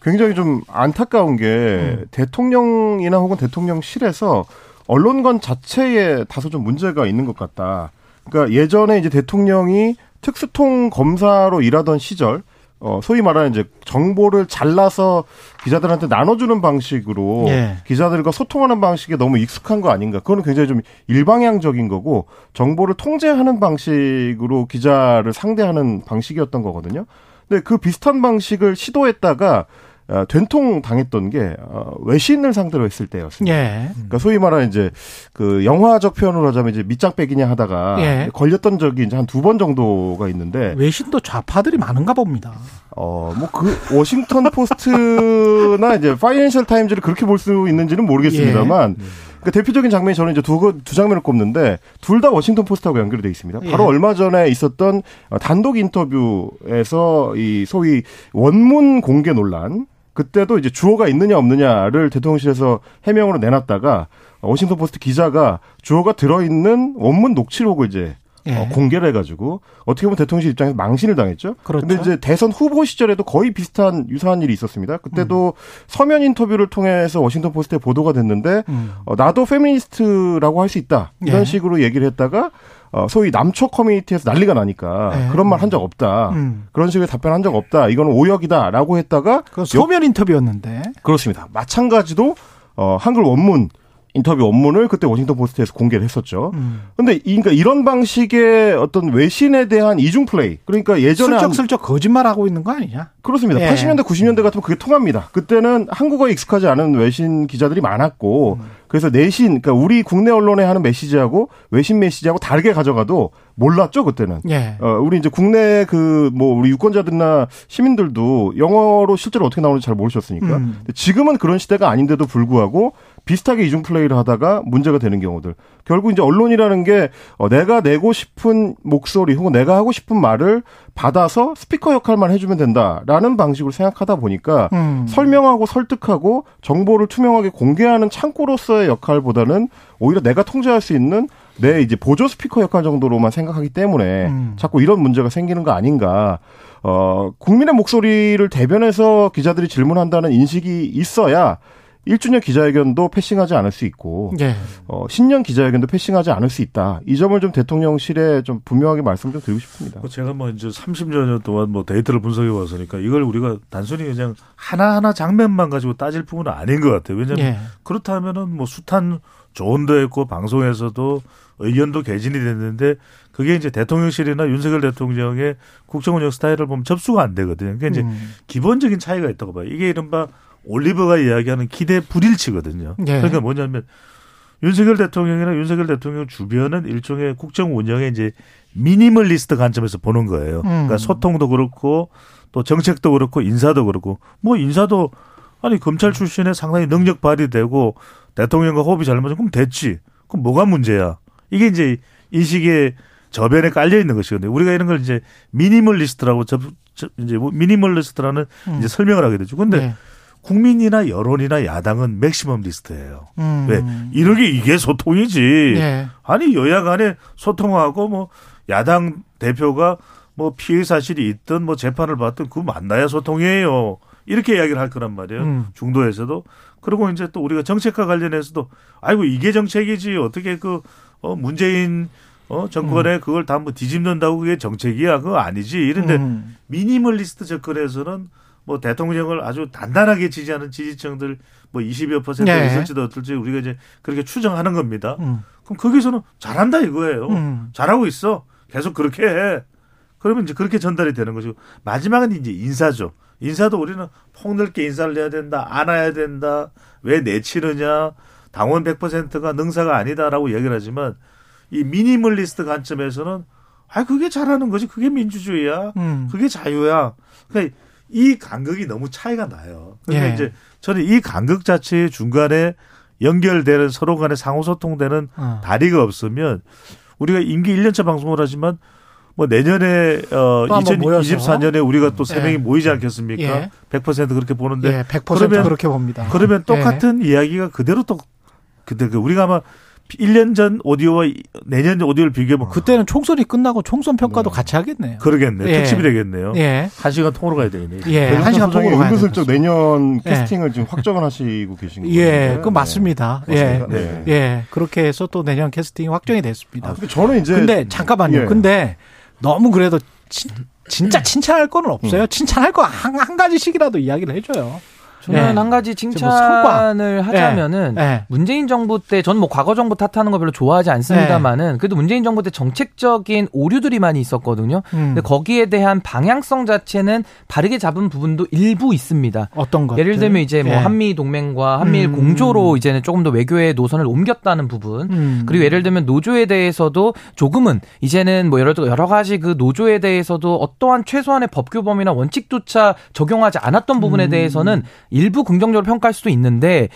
굉장히 좀 안타까운 게 음. 대통령이나 혹은 대통령실에서 언론관 자체에 다소 좀 문제가 있는 것 같다. 그러니까 예전에 이제 대통령이 특수통 검사로 일하던 시절 어, 소위 말하는 이제 정보를 잘라서 기자들한테 나눠주는 방식으로 예. 기자들과 소통하는 방식에 너무 익숙한 거 아닌가. 그거는 굉장히 좀 일방향적인 거고 정보를 통제하는 방식으로 기자를 상대하는 방식이었던 거거든요. 근데 그 비슷한 방식을 시도했다가 어, 된통 당했던 게 어, 외신을 상대로 했을 때였습니다. 예. 그러니까 소위 말하는 이제 그 영화적 표현으로 하자면 이제 밑장 빼기냐 하다가 예. 걸렸던 적이 이제 한 두 번 정도가 있는데 외신도 좌파들이 많은가 봅니다. 어, 뭐, 그, 워싱턴 포스트나 이제 파이낸셜 타임즈를 그렇게 볼 수 있는지는 모르겠습니다만, 예. 그 대표적인 장면이 저는 이제 두, 거- 두 장면을 꼽는데, 둘 다 워싱턴 포스트하고 연결이 되어 있습니다. 바로 예. 얼마 전에 있었던 어, 단독 인터뷰에서 이 소위 원문 공개 논란, 그때도 이제 주어가 있느냐 없느냐를 대통령실에서 해명으로 내놨다가 어, 워싱턴 포스트 기자가 주어가 들어있는 원문 녹취록을 이제 예. 어, 공개를 해가지고 어떻게 보면 대통령실 입장에서 망신을 당했죠. 그렇죠. 근데 이제 대선 후보 시절에도 거의 비슷한 유사한 일이 있었습니다. 그때도 서면 인터뷰를 통해서 워싱턴 포스트에 보도가 됐는데 음. 어, 나도 페미니스트라고 할 수 있다 이런 예. 식으로 얘기를 했다가 어, 소위 남초 커뮤니티에서 난리가 나니까 예. 그런 말 한 적 없다. 음. 그런 식의 답변한 적 없다. 이거는 오역이다라고 했다가 그 서면 인터뷰였는데. 그렇습니다. 마찬가지로 어, 한글 원문 인터뷰 원문을 그때 워싱턴 포스트에서 공개를 했었죠. 음. 근데 이- 그러니까 이런 방식의 어떤 외신에 대한 이중 플레이. 그러니까 예전에 한- 슬쩍슬쩍 거짓말하고 있는 거 아니냐? 그렇습니다. 예. 80년대, 90년대 같으면 그게 통합니다. 그때는 한국어에 익숙하지 않은 외신 기자들이 많았고, 음. 그래서 내신, 그러니까 우리 국내 언론에 하는 메시지하고 외신 메시지하고 다르게 가져가도 몰랐죠, 그때는. 예. 어, 우리 이제 국내 그, 뭐, 우리 유권자들이나 시민들도 영어로 실제로 어떻게 나오는지 잘 모르셨으니까. 음. 지금은 그런 시대가 아닌데도 불구하고 비슷하게 이중 플레이를 하다가 문제가 되는 경우들. 결국 이제 언론이라는 게 어, 내가 내고 싶은 목소리 혹은 내가 하고 싶은 말을 받아서 스피커 역할만 해주면 된다라는 방식으로 생각하다 보니까 음. 설명하고 설득하고 정보를 투명하게 공개하는 창구로서의 역할보다는 오히려 내가 통제할 수 있는 내 이제 보조 스피커 역할 정도로만 생각하기 때문에 음. 자꾸 이런 문제가 생기는 거 아닌가. 어, 국민의 목소리를 대변해서 기자들이 질문한다는 인식이 있어야 1주년 기자회견도 패싱하지 않을 수 있고, 예. 어, 신년 기자회견도 패싱하지 않을 수 있다. 이 점을 좀 대통령실에 좀 분명하게 말씀 좀 드리고 싶습니다. 뭐 제가 뭐 이제 30여 년 동안 뭐 데이터를 분석해 왔으니까 이걸 우리가 단순히 그냥 하나하나 장면만 가지고 따질 부분은 아닌 것 같아요. 왜냐하면 예. 그렇다면은 뭐 숱한 조언도 했고 방송에서도 의견도 개진이 됐는데 그게 이제 대통령실이나 윤석열 대통령의 국정 운영 스타일을 보면 접수가 안 되거든요. 그러니까 이제 음. 기본적인 차이가 있다고 봐요. 이게 이른바 올리버가 이야기하는 기대 불일치거든요. 예. 그러니까 뭐냐면 윤석열 대통령이나 윤석열 대통령 주변은 일종의 국정 운영의 이제 미니멀리스트 관점에서 보는 거예요. 음. 그러니까 소통도 그렇고 또 정책도 그렇고 인사도 그렇고 뭐 인사도 아니 검찰 출신에 상당히 능력 발휘되고 대통령과 호흡이 잘 맞으면 그럼 됐지. 그럼 뭐가 문제야? 이게 이제 인식의 저변에 깔려 있는 것이거든요. 우리가 이런 걸 이제 미니멀리스트라고 접, 접- 이제 뭐 미니멀리스트라는 음. 이제 설명을 하게 되죠. 근데 예. 국민이나 여론이나 야당은 맥시멀리스트예요. 음. 왜? 이러게 이게 소통이지. 예. 아니 여야 간에 소통하고 뭐 야당 대표가 뭐 피해 사실이 있든 뭐 재판을 받든 그거 만나야 소통이에요. 이렇게 이야기를 할 거란 말이에요. 음. 중도에서도. 그리고 이제 또 우리가 정책과 관련해서도 아이고 이게 정책이지 어떻게 그 어, 문재인 어, 정권에 그걸 다 뭐 뒤집는다고 그게 정책이야. 그거 아니지. 이런데 음. 미니멀리스트 접근에서는 뭐 대통령을 아주 단단하게 지지하는 지지층들 뭐 20여 퍼센트 네. 있을지도 어떨지 우리가 이제 그렇게 추정하는 겁니다. 음. 그럼 거기서는 잘한다 이거예요. 음. 잘하고 있어. 계속 그렇게 해. 그러면 이제 그렇게 전달이 되는 거죠. 마지막은 이제 인사죠. 인사도 우리는 폭넓게 인사를 해야 된다. 안아야 된다. 왜 내치느냐. 당원 100%가 능사가 아니다라고 얘기를 하지만 이 미니멀리스트 관점에서는 아 그게 잘하는 거지. 그게 민주주의야. 음. 그게 자유야. 그러니까 이 간극이 너무 차이가 나요. 그러니까 예. 이제 저는 이 간극 자체의 중간에 연결되는 서로 간에 상호 소통되는 어. 다리가 없으면 우리가 임기 1년차 방송을 하지만 뭐 내년에 어또 한번 모여서. 2024년에 우리가 또세 예. 명이 모이지 않겠습니까? 예. 100% 그렇게 보는데 예, 100% 그렇게 봅니다. 그러면 예. 똑같은 이야기가 그대로 또 그때 그 우리가 아마 1년 전 오디오와 이- 내년 오디오를 비교해보면 그때는 총선이 끝나고 총선 평가도 같이 하겠네요. 그러겠네. 예. 특집이 되겠네요. 예. 한 시간 통으로 가야 되겠네. 예, 한 시간 통으로 가야 은근슬쩍 될 내년 예. 캐스팅을 지금 확정을 하시고 계신 거예요. 예, 그 맞습니다. 예? 네. 예, 그렇게 해서 또 내년 캐스팅이 확정이 됐습니다. 근데 저는 이제 근데 잠깐만요. 예. 근데 너무 그래도 진, 진짜 칭찬할 거는 없어요. 칭찬할 거한 한 가지씩이라도 이야기를 해줘요. 저는 예. 한 가지 뭐 칭찬을. 하자면은 예, 예. 문재인 정부 때 저는 뭐 과거 정부 탓하는 거 별로 좋아하지 않습니다만은 그래도 문재인 정부 때 정책적인 오류들이 많이 있었거든요. 음. 근데 거기에 대한 방향성 자체는 바르게 잡은 부분도 일부 있습니다. 어떤 것? 예를 들면 이제 뭐 예. 한미 동맹과 한미일 음. 공조로 이제는 조금 더 외교의 노선을 옮겼다는 부분 음. 그리고 예를 들면 노조에 대해서도 조금은 이제는 뭐 여러 여러 가지 그 노조에 대해서도 어떠한 최소한의 법규범이나 원칙조차 적용하지 않았던 부분에 음. 대해서는 일부 긍정적으로 평가할 수도 있는데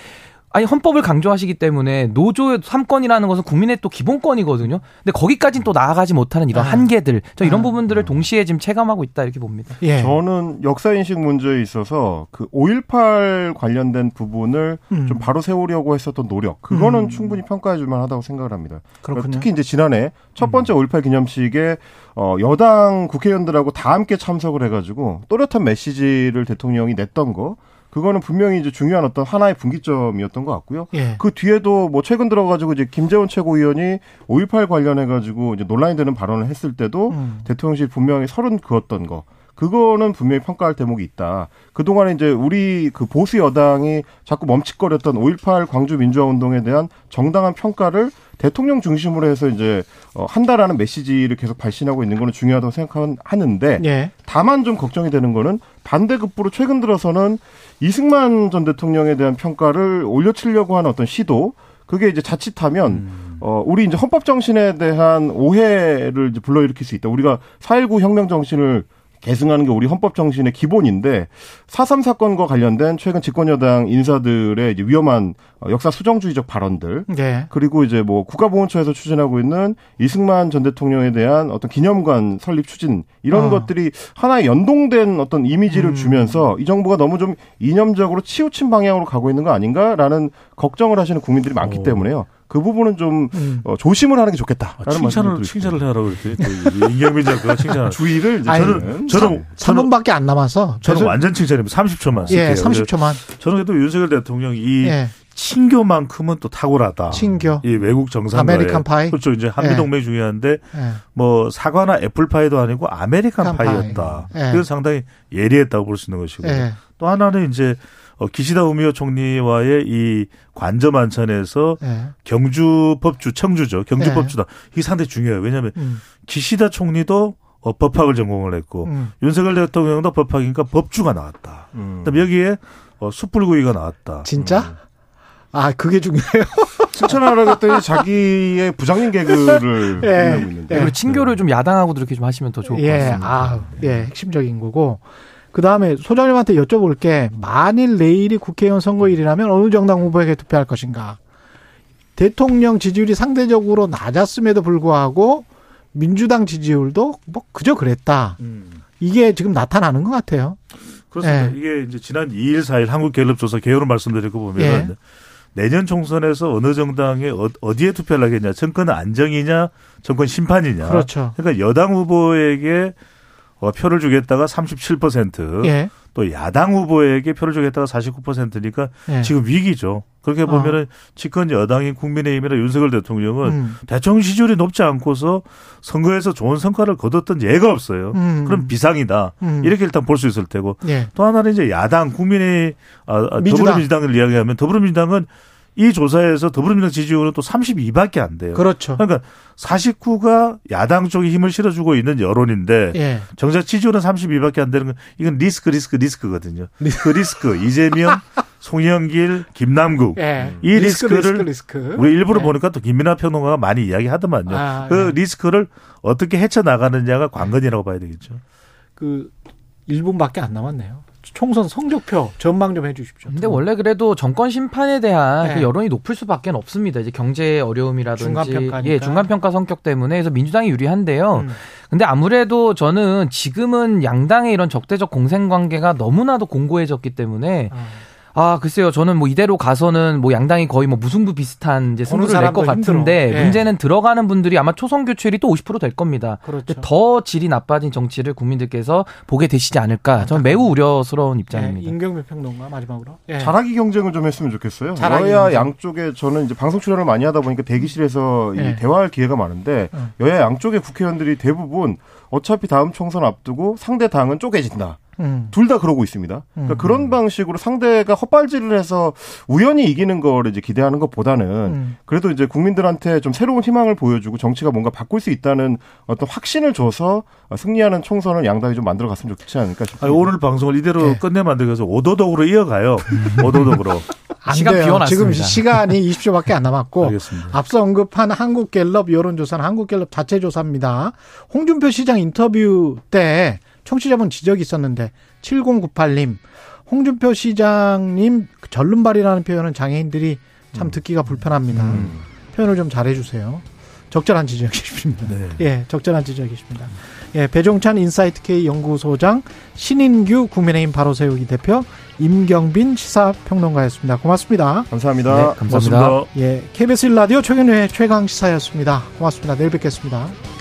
아니 헌법을 강조하시기 때문에 노조의 3건이라는 것은 국민의 또 기본권이거든요. 근데 거기까지는 또 나아가지 못하는 이런 아. 한계들, 저 이런 아. 부분들을 동시에 지금 체감하고 있다 이렇게 봅니다. 예. 저는 역사 인식 문제에 있어서 그 5.18 관련된 부분을 음. 좀 바로 세우려고 했었던 노력 그거는 음. 충분히 평가해 줄 만하다고 생각을 합니다. 그렇군요. 음. 특히 이제 지난해 첫 번째 5.18 기념식에 어 여당 국회의원들하고 다 함께 참석을 해가지고 또렷한 메시지를 대통령이 냈던 거 그거는 분명히 이제 중요한 어떤 하나의 분기점이었던 것 같고요. 예. 그 뒤에도 뭐 최근 들어가지고 이제 김재원 최고위원이 5.18 관련해가지고 이제 논란이 되는 발언을 했을 때도 음. 대통령실 분명히 서른 그었던 거. 그거는 분명히 평가할 대목이 있다. 그동안에 이제 우리 그 보수 여당이 자꾸 멈칫거렸던 5.18 광주 민주화 운동에 대한 정당한 평가를 대통령 중심으로 해서 이제 어, 한다라는 메시지를 계속 발신하고 있는 거는 중요하다고 생각하는데 예. 다만 좀 걱정이 되는 거는 반대급부로 최근 들어서는 이승만 전 대통령에 대한 평가를 올려치려고 하는 어떤 시도 그게 이제 자칫하면 어 우리 이제 헌법 정신에 대한 오해를 이제 불러일으킬 수 있다. 우리가 4.19 혁명 정신을 계승하는 게 우리 헌법 정신의 기본인데 4.3 사건과 관련된 최근 집권 여당 인사들의 이제 위험한 어, 역사 수정주의적 발언들 예. 그리고 이제 뭐 국가보훈처에서 추진하고 있는 이승만 전 대통령에 대한 어떤 기념관 설립 추진 이런 어. 것들이 하나의 연동된 어떤 이미지를 음. 주면서 이 정부가 너무 좀 이념적으로 치우친 방향으로 가고 있는 거 아닌가라는 걱정을 하시는 국민들이 많기 때문에요. 그 부분은 좀 음. 어, 조심을 하는 게 좋겠다. 아, 칭찬을 칭찬을 해라고 그랬더니 또 임경빈 작가가 칭찬. 주의를 아니, 저는 저는 3분밖에 안 남아서 저는 그래서- 완전 칭찬입니다. 30초만 쓸게요. 예, 30초만. 저는 그래도 윤석열 대통령 이 예. 친교만큼은 또 탁월하다. 친교. 이 외국 정상과의 아메리칸 파이? 그렇죠. 이제 한미 예. 동맹이 중요한데 예. 뭐 사과나 애플 파이도 아니고 아메리칸 아메리칸 파이였다. 파이. 예. 그래서 상당히 예리했다고 볼 수 있는 것이고 예. 또 하나는 이제 어, 기시다 우미오 총리와의 이 관저 만찬에서 예. 경주 법 주 청주죠. 경주 예. 법주다. 이게 상당히 중요해요. 왜냐하면 음. 기시다 총리도 어, 법학을 전공을 했고 음. 윤석열 대통령도 법학이니까 법주가 나왔다. 그다음에 여기에 어, 숯불구이가 나왔다. 진짜? 아, 그게 중요해요. 칭찬하라고 했더니 자기의 부장님 개그를 예. 하고 있는데. 그리고 친교를 좀 야당하고도 이렇게 좀 하시면 더 좋을 것 예, 같습니다. 아, 예, 핵심적인 거고. 그 다음에 소장님한테 여쭤볼 게. 만일 내일이 국회의원 선거일이라면 어느 정당 후보에게 투표할 것인가? 대통령 지지율이 상대적으로 낮았음에도 불구하고 민주당 지지율도 뭐 그저 그랬다. 이게 지금 나타나는 것 같아요. 그렇습니다. 예. 이게 이제 지난 2일, 4일 한국갤럽조사 개요를 말씀드리고 보면 예. 은 내년 총선에서 어느 정당에 어- 어디에 투표를 하겠냐, 정권 안정이냐, 정권 심판이냐. 그렇죠. 그러니까 여당 후보에게 어, 표를 주겠다가 37%, 예. 또 야당 후보에게 표를 주겠다가 49%니까 예. 지금 위기죠. 그렇게 어. 보면은 집권 여당인 국민의힘이나 윤석열 대통령은 음. 대통령 지지율이 높지 않고서 선거에서 좋은 성과를 거뒀던 예가 없어요. 음. 그럼 비상이다. 음. 이렇게 일단 볼 수 있을 테고 예. 또 하나는 이제 야당 국민의 아, 아, 민주당. 더불어민주당을 이야기하면 더불어민주당은 이 조사에서 더불어민주당 지지율은 또 32밖에 안 돼요. 그렇죠. 그러니까 49가 야당 쪽에 힘을 실어주고 있는 여론인데 예. 정작 지지율은 32밖에 안 되는 건 이건 리스크 리스크 리스크거든요. 그 리스크 이재명, 송영길, 김남국 예. 이 리스크, 리스크를 리스크, 리스크. 우리 일부러 예. 보니까 또 김민하 평론가가 많이 이야기하더만요. 아, 그 예. 리스크를 어떻게 헤쳐 나가느냐가 관건이라고 봐야 되겠죠. 그 1분밖에 안 남았네요. 총선 성적표 전망 좀 해주십시오. 근데 원래 그래도 정권 심판에 대한 네. 그 여론이 높을 수밖에 없습니다. 이제 경제 어려움이라든지 중간평가니까. 예, 중간평가 성격 때문에 그래서 민주당이 유리한데요. 음. 근데 아무래도 저는 지금은 양당의 이런 적대적 공생 관계가 너무나도 공고해졌기 때문에 어. 아, 글쎄요. 저는 뭐 이대로 가서는 뭐 양당이 거의 뭐 무승부 비슷한 이제 승부를 낼 것. 같은데 예. 문제는 들어가는 분들이 아마 초선 교체율이 또 50%될 겁니다. 그렇죠. 더 질이 나빠진 정치를 국민들께서 보게 되시지 않을까. 저는 매우 우려스러운 예, 입장입니다. 임경배 평론가 마지막으로. 예. 잘하기 경쟁을 좀 했으면 좋겠어요. 여야 경쟁. 양쪽에 저는 이제 방송 출연을 많이 하다 보니까 대기실에서 이 네. 대화할 기회가 많은데 음. 여야 양쪽의 국회의원들이 대부분 어차피 다음 총선 앞두고 상대 당은 쪼개진다. 음. 둘다 그러고 있습니다. 그러니까 음. 그런 방식으로 상대가 헛발질을 해서 우연히 이기는 거를 이제 기대하는 것보다는 음. 그래도 이제 국민들한테 좀 새로운 희망을 보여주고 정치가 뭔가 바꿀 수 있다는 어떤 확신을 줘서 승리하는 총선을 양당이 좀 만들어 갔으면 좋지 않을까 싶습니다. 아니, 오늘 방송을 이대로 네. 끝내 만들기 위해서 오도독으로 이어가요. 오도독으로. 안 시간. 비워놨습니다. 지금 시간이 20초밖에 안 남았고 알겠습니다. 앞서 언급한 한국갤럽 여론조사는 한국갤럽 자체 조사입니다. 홍준표 시장 인터뷰 때 청취자분 지적이 있었는데 7098님 홍준표 시장님 절름발이라는 표현은 장애인들이 참 듣기가 불편합니다. 표현을 좀 잘해주세요. 적절한 지적이십니다. 네. 예, 적절한 지적이십니다. 예, 배종찬 인사이트 K 연구소장, 신인규 국민의힘 바로 세우기 대표, 임경빈 시사평론가였습니다. 고맙습니다. 감사합니다. 네, 감사합니다. 고맙습니다. 예, KBS 1라디오 최경영의 최강 시사였습니다. 고맙습니다. 내일 뵙겠습니다.